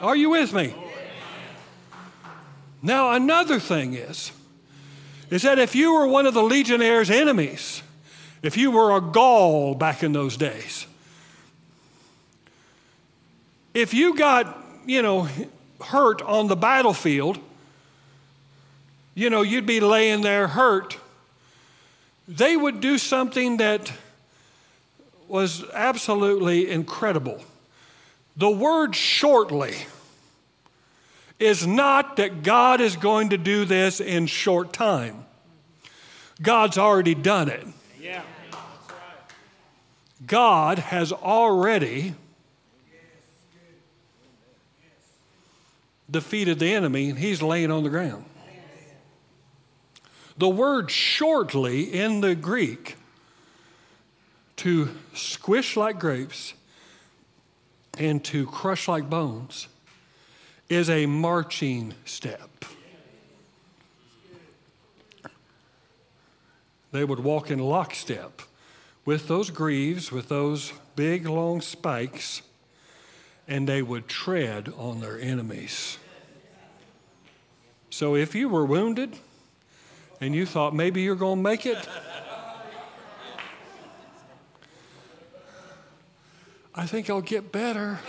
Are you with me? Now, another thing is, is that if you were one of the Legionnaire's enemies, if you were a Gaul back in those days, if you got, you know, hurt on the battlefield, you know, you'd be laying there hurt, they would do something that was absolutely incredible. The word shortly is not that God is going to do this in short time. God's already done it. Yeah. God has already defeated the enemy, and he's laying on the ground. The word shortly in the Greek, to squish like grapes and to crush like bones, is a marching step. They would walk in lockstep with those greaves, with those big long spikes, and they would tread on their enemies. So if you were wounded and you thought maybe you're going to make it, I think I'll get better.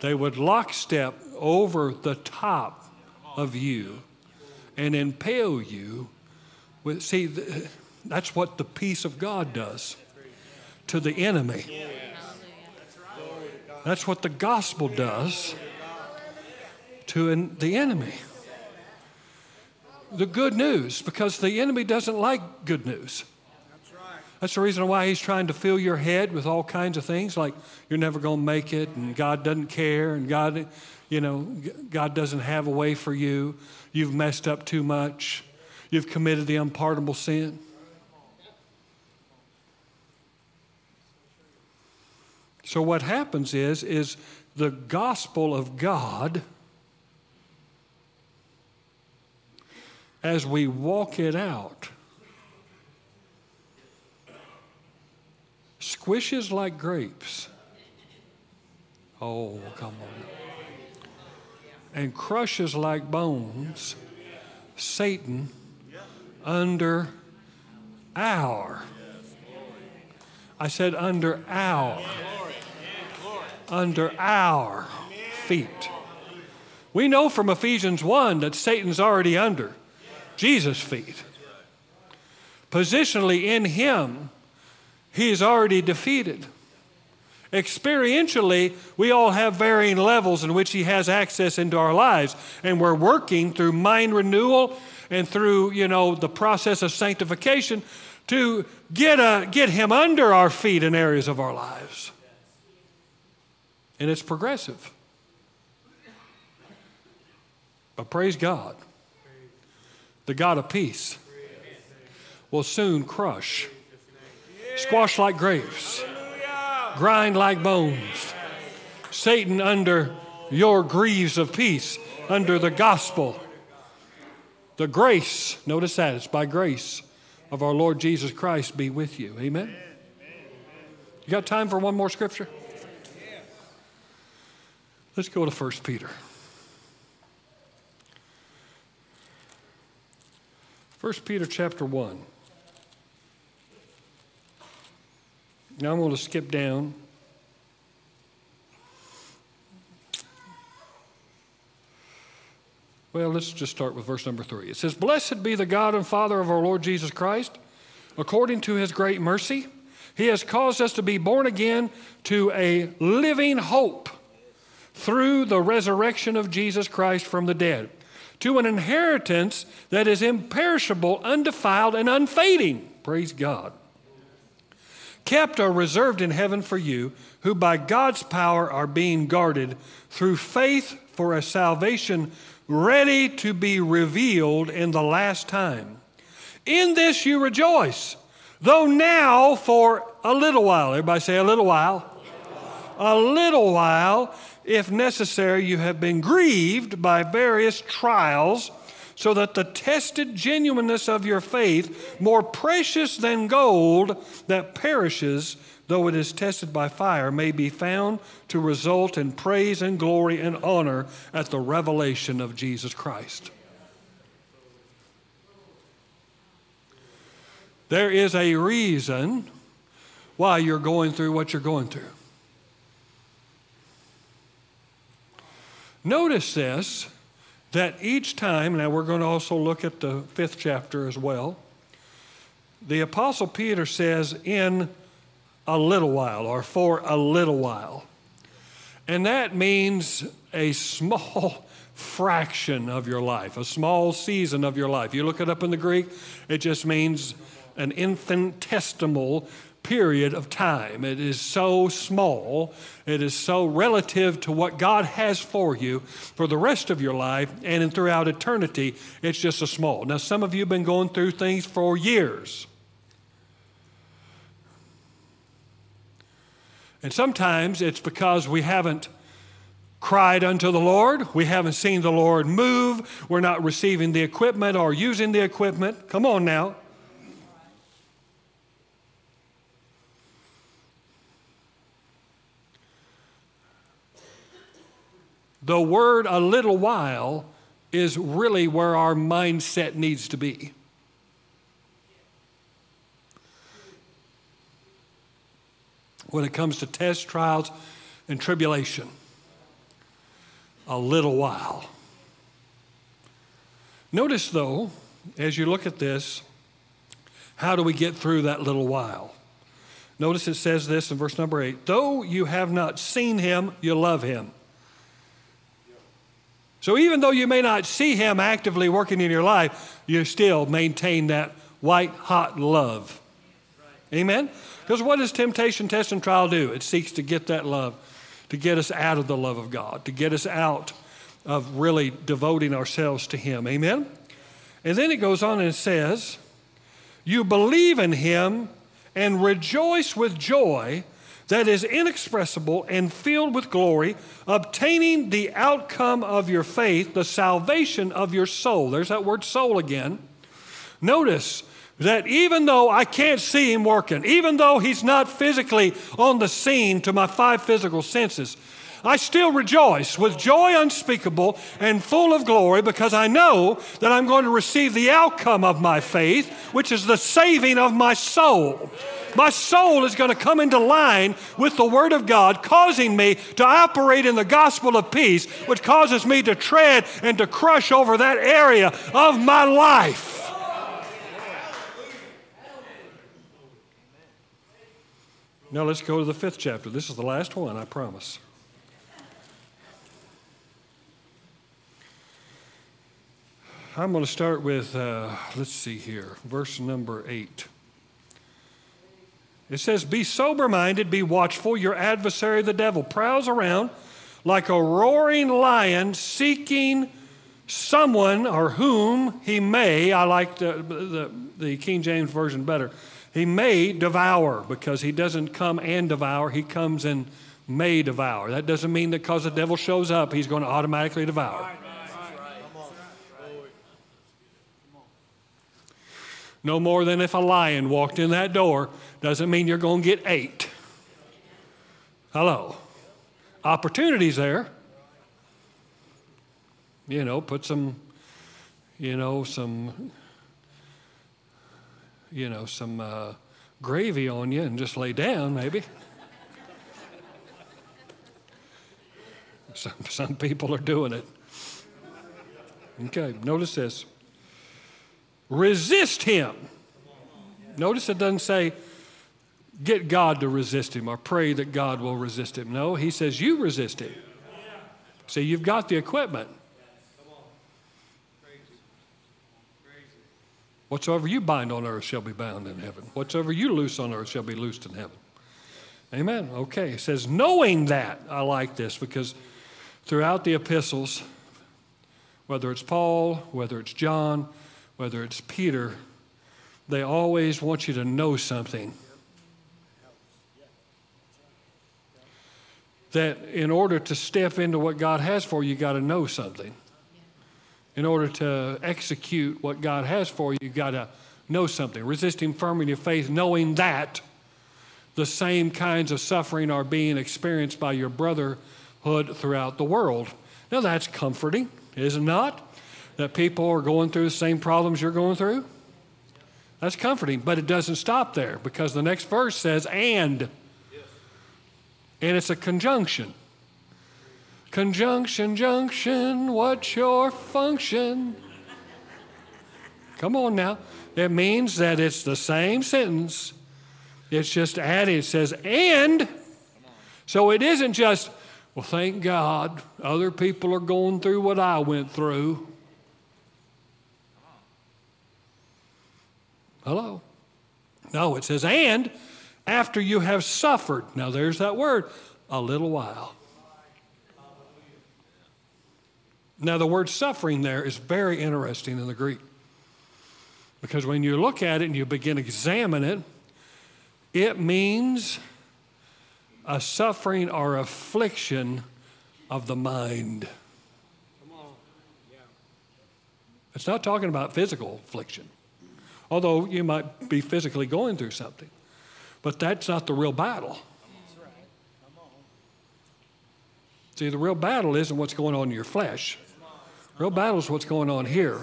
They would lockstep over the top of you and impale you with, see, that's what the peace of God does to the enemy. That's what the gospel does to the enemy. The good news, because the enemy doesn't like good news. That's the reason why he's trying to fill your head with all kinds of things like you're never going to make it and God doesn't care and God, you know, God doesn't have a way for you. You've messed up too much. You've committed the unpardonable sin. So what happens is is the gospel of God as we walk it out squishes like grapes. Oh, come on. And crushes like bones Satan under our. I said under our. Under our feet. We know from Ephesians 1 that Satan's already under Jesus' feet. Positionally in him, he is already defeated. experientially, we all have varying levels in which He has access into our lives. And we're working through mind renewal and through, you know, the process of sanctification to get, a, get Him under our feet in areas of our lives. And it's progressive. But praise God, the God of peace will soon crush, squash like grapes, grind like bones. Satan under your greaves of peace, under the gospel. The grace, notice that, it's by grace of our Lord Jesus Christ be with you. Amen? You got time for one more scripture? Let's go to 1 Peter. 1 Peter chapter 1. Now I'm going to skip down. Well, let's just start with verse number 3. It says, Blessed be the God and Father of our Lord Jesus Christ. According to his great mercy, he has caused us to be born again to a living hope through the resurrection of Jesus Christ from the dead, to an inheritance that is imperishable, undefiled, and unfading. Praise God. Kept or reserved in heaven for you, who by God's power are being guarded through faith for a salvation ready to be revealed in the last time. In this you rejoice, though now for a little while, everybody say a little while, a little while if necessary, you have been grieved by various trials, so that the tested genuineness of your faith, more precious than gold that perishes, though it is tested by fire, may be found to result in praise and glory and honor at the revelation of Jesus Christ. There is a reason why you're going through what you're going through. Notice this that each time, now we're going to also look at the fifth chapter as well, the Apostle Peter says, in a little while or for a little while. And that means a small fraction of your life, a small season of your life. You look it up in the Greek, it just means an infinitesimal period of time. It is so small, it is so relative to what God has for you for the rest of your life and throughout eternity. It's just a small. Now, some of you have been going through things for years. And sometimes it's because we haven't cried unto the Lord. We haven't seen the Lord move. We're not receiving the equipment or using the equipment. Come on now. The word a little while is really where our mindset needs to be. When it comes to tests, trials, and tribulation, a little while. Notice, though, as you look at this, how do we get through that little while? Notice it says this in verse number eight though you have not seen him, you love him. So even though you may not see Him actively working in your life, you still maintain that white hot love. Amen? Because what does temptation, test, and trial do? It seeks to get that love, to get us out of the love of God, to get us out of really devoting ourselves to Him. Amen? And then it goes on and says, You believe in Him and rejoice with joy that is inexpressible and filled with glory, obtaining the outcome of your faith, the salvation of your soul. There's that word soul again. Notice that even though I can't see him working, even though he's not physically on the scene to my five physical senses, I still rejoice with joy unspeakable and full of glory because I know that I'm going to receive the outcome of my faith, which is the saving of my soul. My soul is going to come into line with the Word of God, causing me to operate in the gospel of peace, which causes me to tread and to crush over that area of my life. Now let's go to the fifth chapter. This is the last one, I promise. I'm going to start with, uh, let's see here, verse number eight. It says, Be sober minded, be watchful. Your adversary, the devil, prowls around like a roaring lion seeking someone or whom he may, I like the, the, the, King James Version better, he may devour because he doesn't come and devour, he comes and may devour. That doesn't mean that because the devil shows up, he's going to automatically devour. No more than if a lion walked in that door doesn't mean you're going to get ate. Hello. Opportunities there. You know, put some, you know, some, you know, some uh, gravy on you and just lay down, maybe. some, some people are doing it. Okay, notice this. Resist him. Notice it doesn't say, get God to resist him or pray that God will resist him. No, he says, you resist him. See, you've got the equipment. Whatsoever you bind on earth shall be bound in heaven. Whatsoever you loose on earth shall be loosed in heaven. Amen. Okay. It says, knowing that, I like this because throughout the epistles, whether it's Paul, whether it's John, whether it's Peter, they always want you to know something. That in order to step into what God has for you, you got to know something. In order to execute what God has for you, you got to know something. Resisting firm in your faith, knowing that the same kinds of suffering are being experienced by your brotherhood throughout the world. Now, that's comforting, is it not? That people are going through the same problems you're going through. That's comforting, but it doesn't stop there because the next verse says, and. And it's a conjunction. Conjunction, junction, what's your function? Come on now. It means that it's the same sentence. It's just added. It says, and. So it isn't just, well, thank God other people are going through what I went through. Hello? No, it says, and after you have suffered. Now there's that word, a little while. Now, the word suffering there is very interesting in the Greek. Because when you look at it and you begin to examine it, it means a suffering or affliction of the mind. It's not talking about physical affliction, although you might be physically going through something. But that's not the real battle. See, the real battle isn't what's going on in your flesh. Real battle is what's going on here.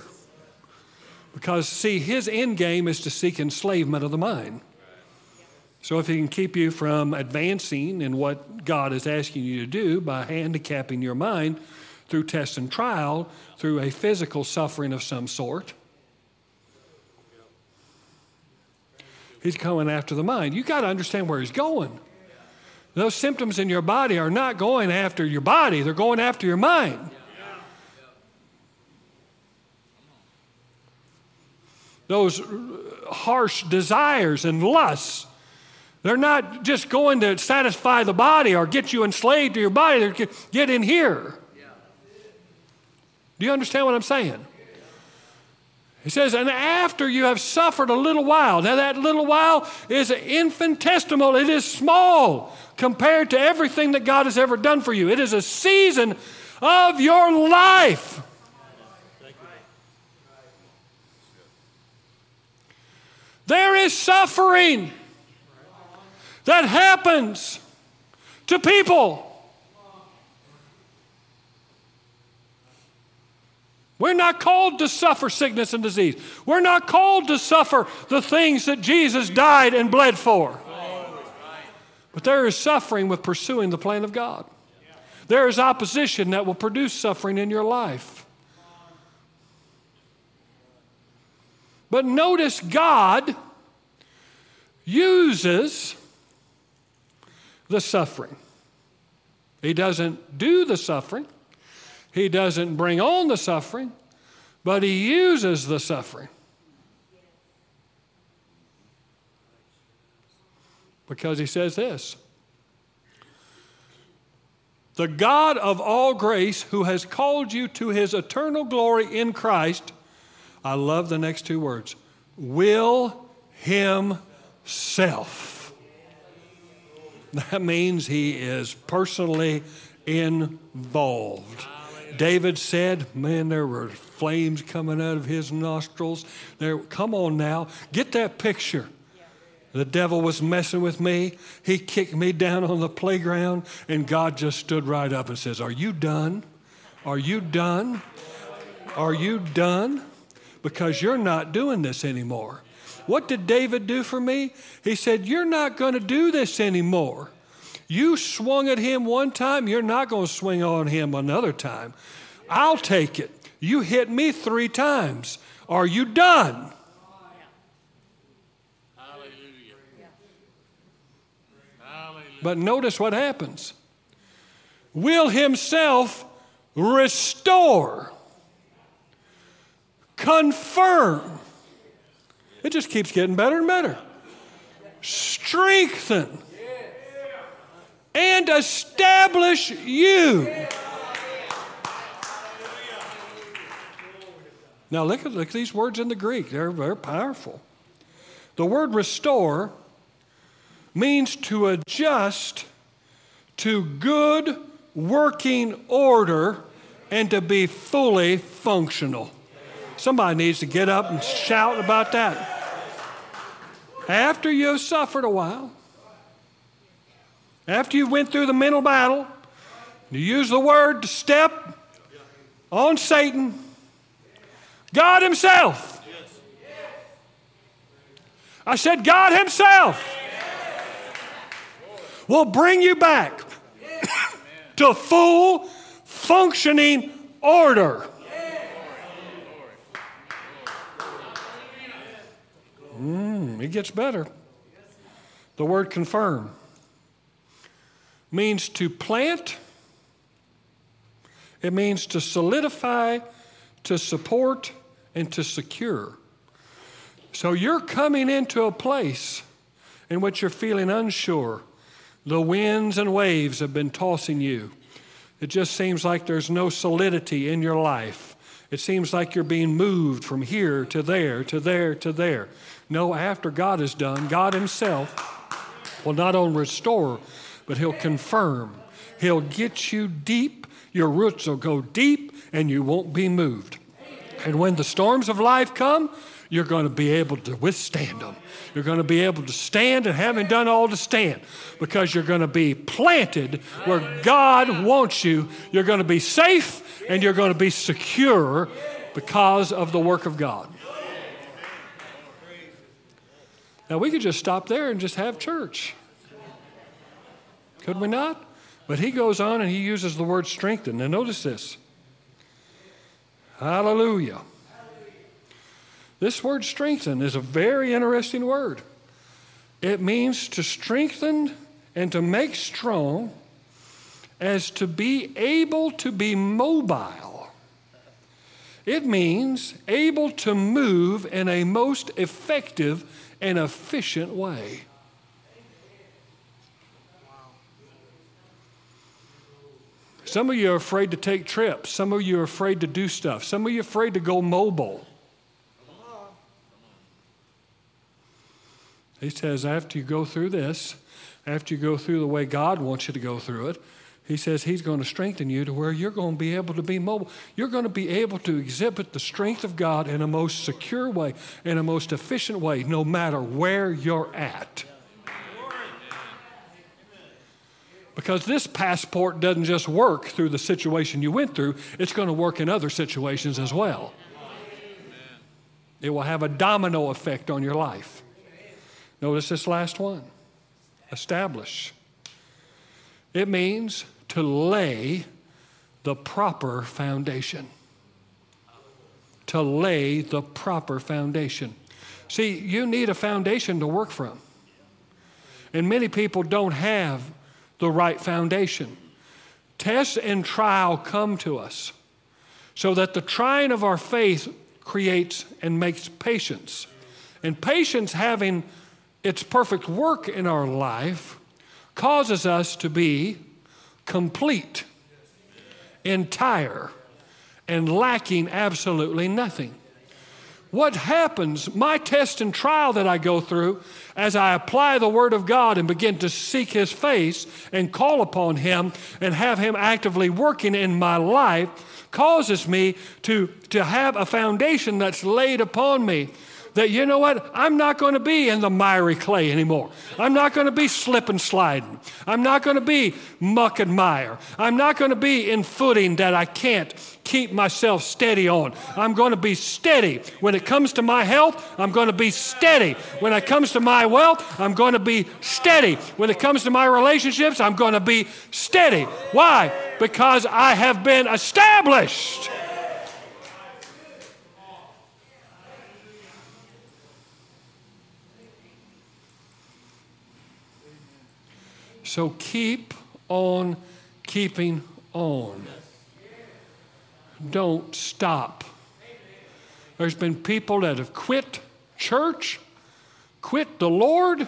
Because, see, his end game is to seek enslavement of the mind. So, if he can keep you from advancing in what God is asking you to do by handicapping your mind through test and trial, through a physical suffering of some sort, he's coming after the mind. You got to understand where he's going. Those symptoms in your body are not going after your body, they're going after your mind. those harsh desires and lusts. They're not just going to satisfy the body or get you enslaved to your body. They're get in here. Do you understand what I'm saying? He says, and after you have suffered a little while. Now, that little while is infinitesimal, it is small compared to everything that God has ever done for you. It is a season of your life. There is suffering that happens to people. We're not called to suffer sickness and disease. We're not called to suffer the things that Jesus died and bled for. But there is suffering with pursuing the plan of God. There is opposition that will produce suffering in your life. But notice God uses the suffering. He doesn't do the suffering, he doesn't bring on the suffering, but he uses the suffering. Because he says this The God of all grace, who has called you to his eternal glory in Christ, I love the next two words, will himself that means he is personally involved. David said, Man, there were flames coming out of his nostrils. There, come on now, get that picture. The devil was messing with me. He kicked me down on the playground, and God just stood right up and says, Are you done? Are you done? Are you done? Because you're not doing this anymore. What did David do for me? He said, You're not going to do this anymore. You swung at him one time, you're not going to swing on him another time. I'll take it. You hit me three times. Are you done? But notice what happens. Will himself restore, confirm, it just keeps getting better and better. Strengthen and establish you. Now, look at, look at these words in the Greek, they're very powerful. The word restore means to adjust to good working order and to be fully functional. Somebody needs to get up and shout about that. After you've suffered a while, after you went through the mental battle, you use the word to step on Satan, God Himself. I said, God Himself will bring you back to full functioning order. Mm, it gets better. The word confirm means to plant, it means to solidify, to support, and to secure. So you're coming into a place in which you're feeling unsure. The winds and waves have been tossing you. It just seems like there's no solidity in your life. It seems like you're being moved from here to there, to there, to there. No, after God is done, God Himself will not only restore, but He'll confirm. He'll get you deep. Your roots will go deep and you won't be moved. And when the storms of life come, you're going to be able to withstand them. You're going to be able to stand and having done all to stand because you're going to be planted where God wants you. You're going to be safe and you're going to be secure because of the work of God. Now, we could just stop there and just have church. Could we not? But he goes on and he uses the word strengthen. Now, notice this. Hallelujah. This word strengthen is a very interesting word. It means to strengthen and to make strong as to be able to be mobile. It means able to move in a most effective and efficient way. Some of you are afraid to take trips. Some of you are afraid to do stuff. Some of you are afraid to go mobile. He says, after you go through this, after you go through the way God wants you to go through it, he says he's going to strengthen you to where you're going to be able to be mobile. You're going to be able to exhibit the strength of God in a most secure way, in a most efficient way, no matter where you're at. Because this passport doesn't just work through the situation you went through, it's going to work in other situations as well. It will have a domino effect on your life. Notice this last one establish. It means to lay the proper foundation. To lay the proper foundation. See, you need a foundation to work from. And many people don't have the right foundation. Test and trial come to us so that the trying of our faith creates and makes patience. And patience, having its perfect work in our life, causes us to be complete, entire, and lacking absolutely nothing. What happens, my test and trial that I go through as I apply the Word of God and begin to seek His face and call upon Him and have Him actively working in my life, causes me to, to have a foundation that's laid upon me that, you know what, I'm not going to be in the miry clay anymore. I'm not going to be slip and sliding. I'm not going to be muck and mire. I'm not going to be in footing that I can't keep myself steady on. I'm going to be steady. When it comes to my health, I'm going to be steady. When it comes to my wealth, I'm going to be steady. When it comes to my relationships, I'm going to be steady. Why? Because I have been established. So keep on keeping on. Don't stop. There's been people that have quit church, quit the Lord,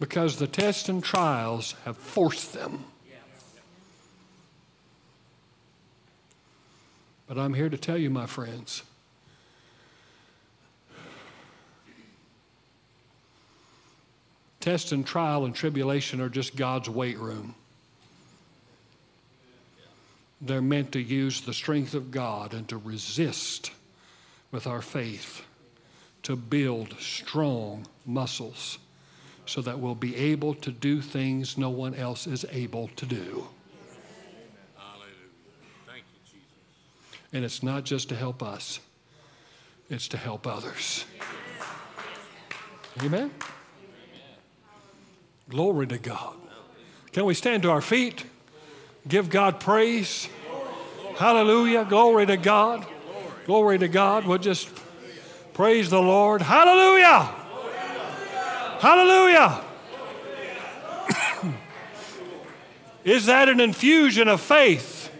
because the tests and trials have forced them. But I'm here to tell you, my friends, Test and trial and tribulation are just God's weight room. They're meant to use the strength of God and to resist with our faith, to build strong muscles so that we'll be able to do things no one else is able to do. And it's not just to help us, it's to help others. Amen? Glory to God. Can we stand to our feet? Give God praise. Hallelujah. Glory to God. Glory to God. We'll just praise the Lord. Hallelujah. Hallelujah. Is that an infusion of faith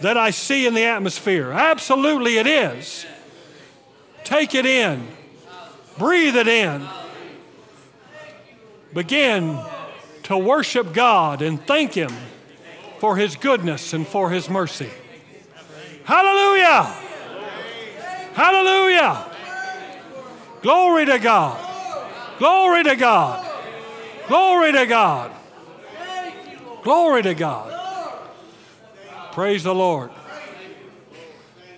that I see in the atmosphere? Absolutely, it is. Take it in, breathe it in begin to worship God and thank Him for His goodness and for His mercy. Hallelujah! Hallelujah! Glory to God! Glory to God! Glory to God! Glory to God! Praise the Lord.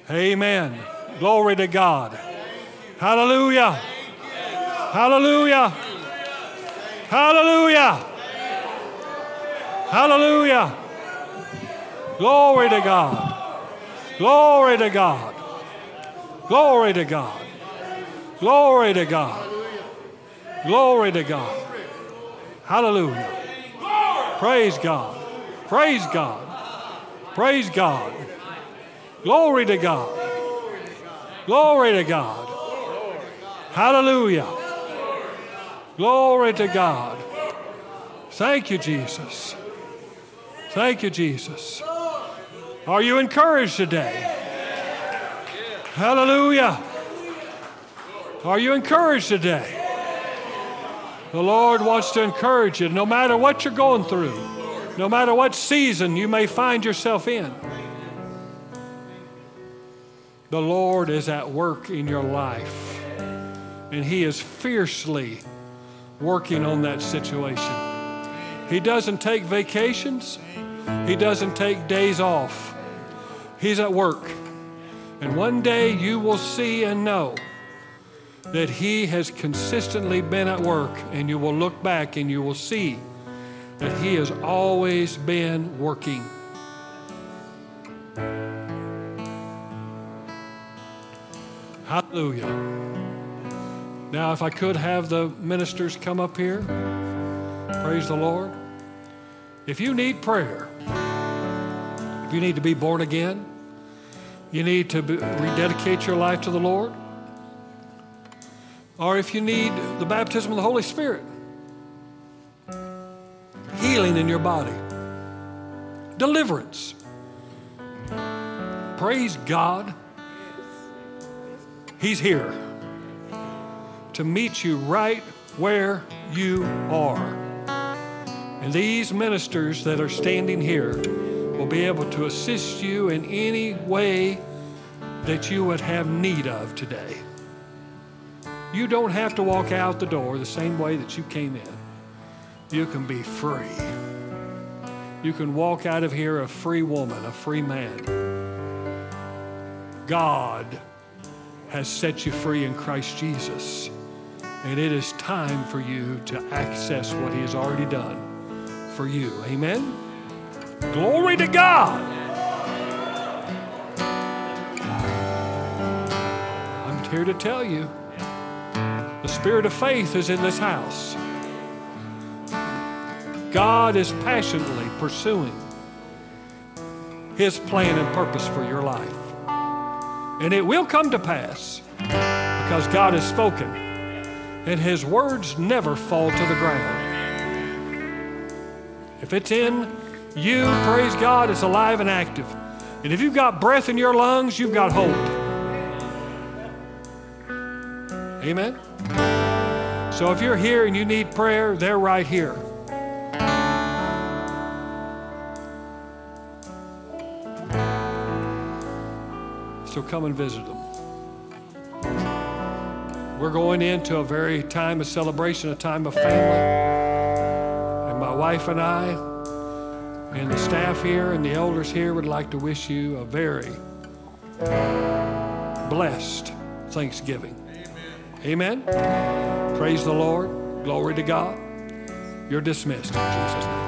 Amen. Glory to God. Hallelujah. Hallelujah. Hallelujah. Hallelujah. Glory to God. Glory to God. Glory to God. Glory to God. Glory to God. Hallelujah. Praise God. Praise God. Praise God. Glory to God. Glory to God. Hallelujah. Glory to God. Thank you, Jesus. Thank you, Jesus. Are you encouraged today? Hallelujah. Are you encouraged today? The Lord wants to encourage you no matter what you're going through, no matter what season you may find yourself in. The Lord is at work in your life, and He is fiercely working on that situation. He doesn't take vacations, He doesn't take days off. He's at work. And one day you will see and know that He has consistently been at work, and you will look back and you will see that He has always been working. Hallelujah. Now, if I could have the ministers come up here, praise the Lord. If you need prayer, if you need to be born again, you need to be, rededicate your life to the Lord, or if you need the baptism of the Holy Spirit, healing in your body, deliverance. Praise God. He's here to meet you right where you are. And these ministers that are standing here will be able to assist you in any way that you would have need of today. You don't have to walk out the door the same way that you came in. You can be free. You can walk out of here a free woman, a free man. God has set you free in Christ Jesus. And it is time for you to access what He has already done for you. Amen? Glory to God. I'm here to tell you the spirit of faith is in this house. God is passionately pursuing His plan and purpose for your life. And it will come to pass because God has spoken, and His words never fall to the ground. If it's in you, praise God, it's alive and active. And if you've got breath in your lungs, you've got hope. Amen? So if you're here and you need prayer, they're right here. So come and visit them. We're going into a very time of celebration, a time of family. And my wife and I, and the staff here and the elders here would like to wish you a very blessed Thanksgiving. Amen. Amen. Praise the Lord. Glory to God. You're dismissed in Jesus' name.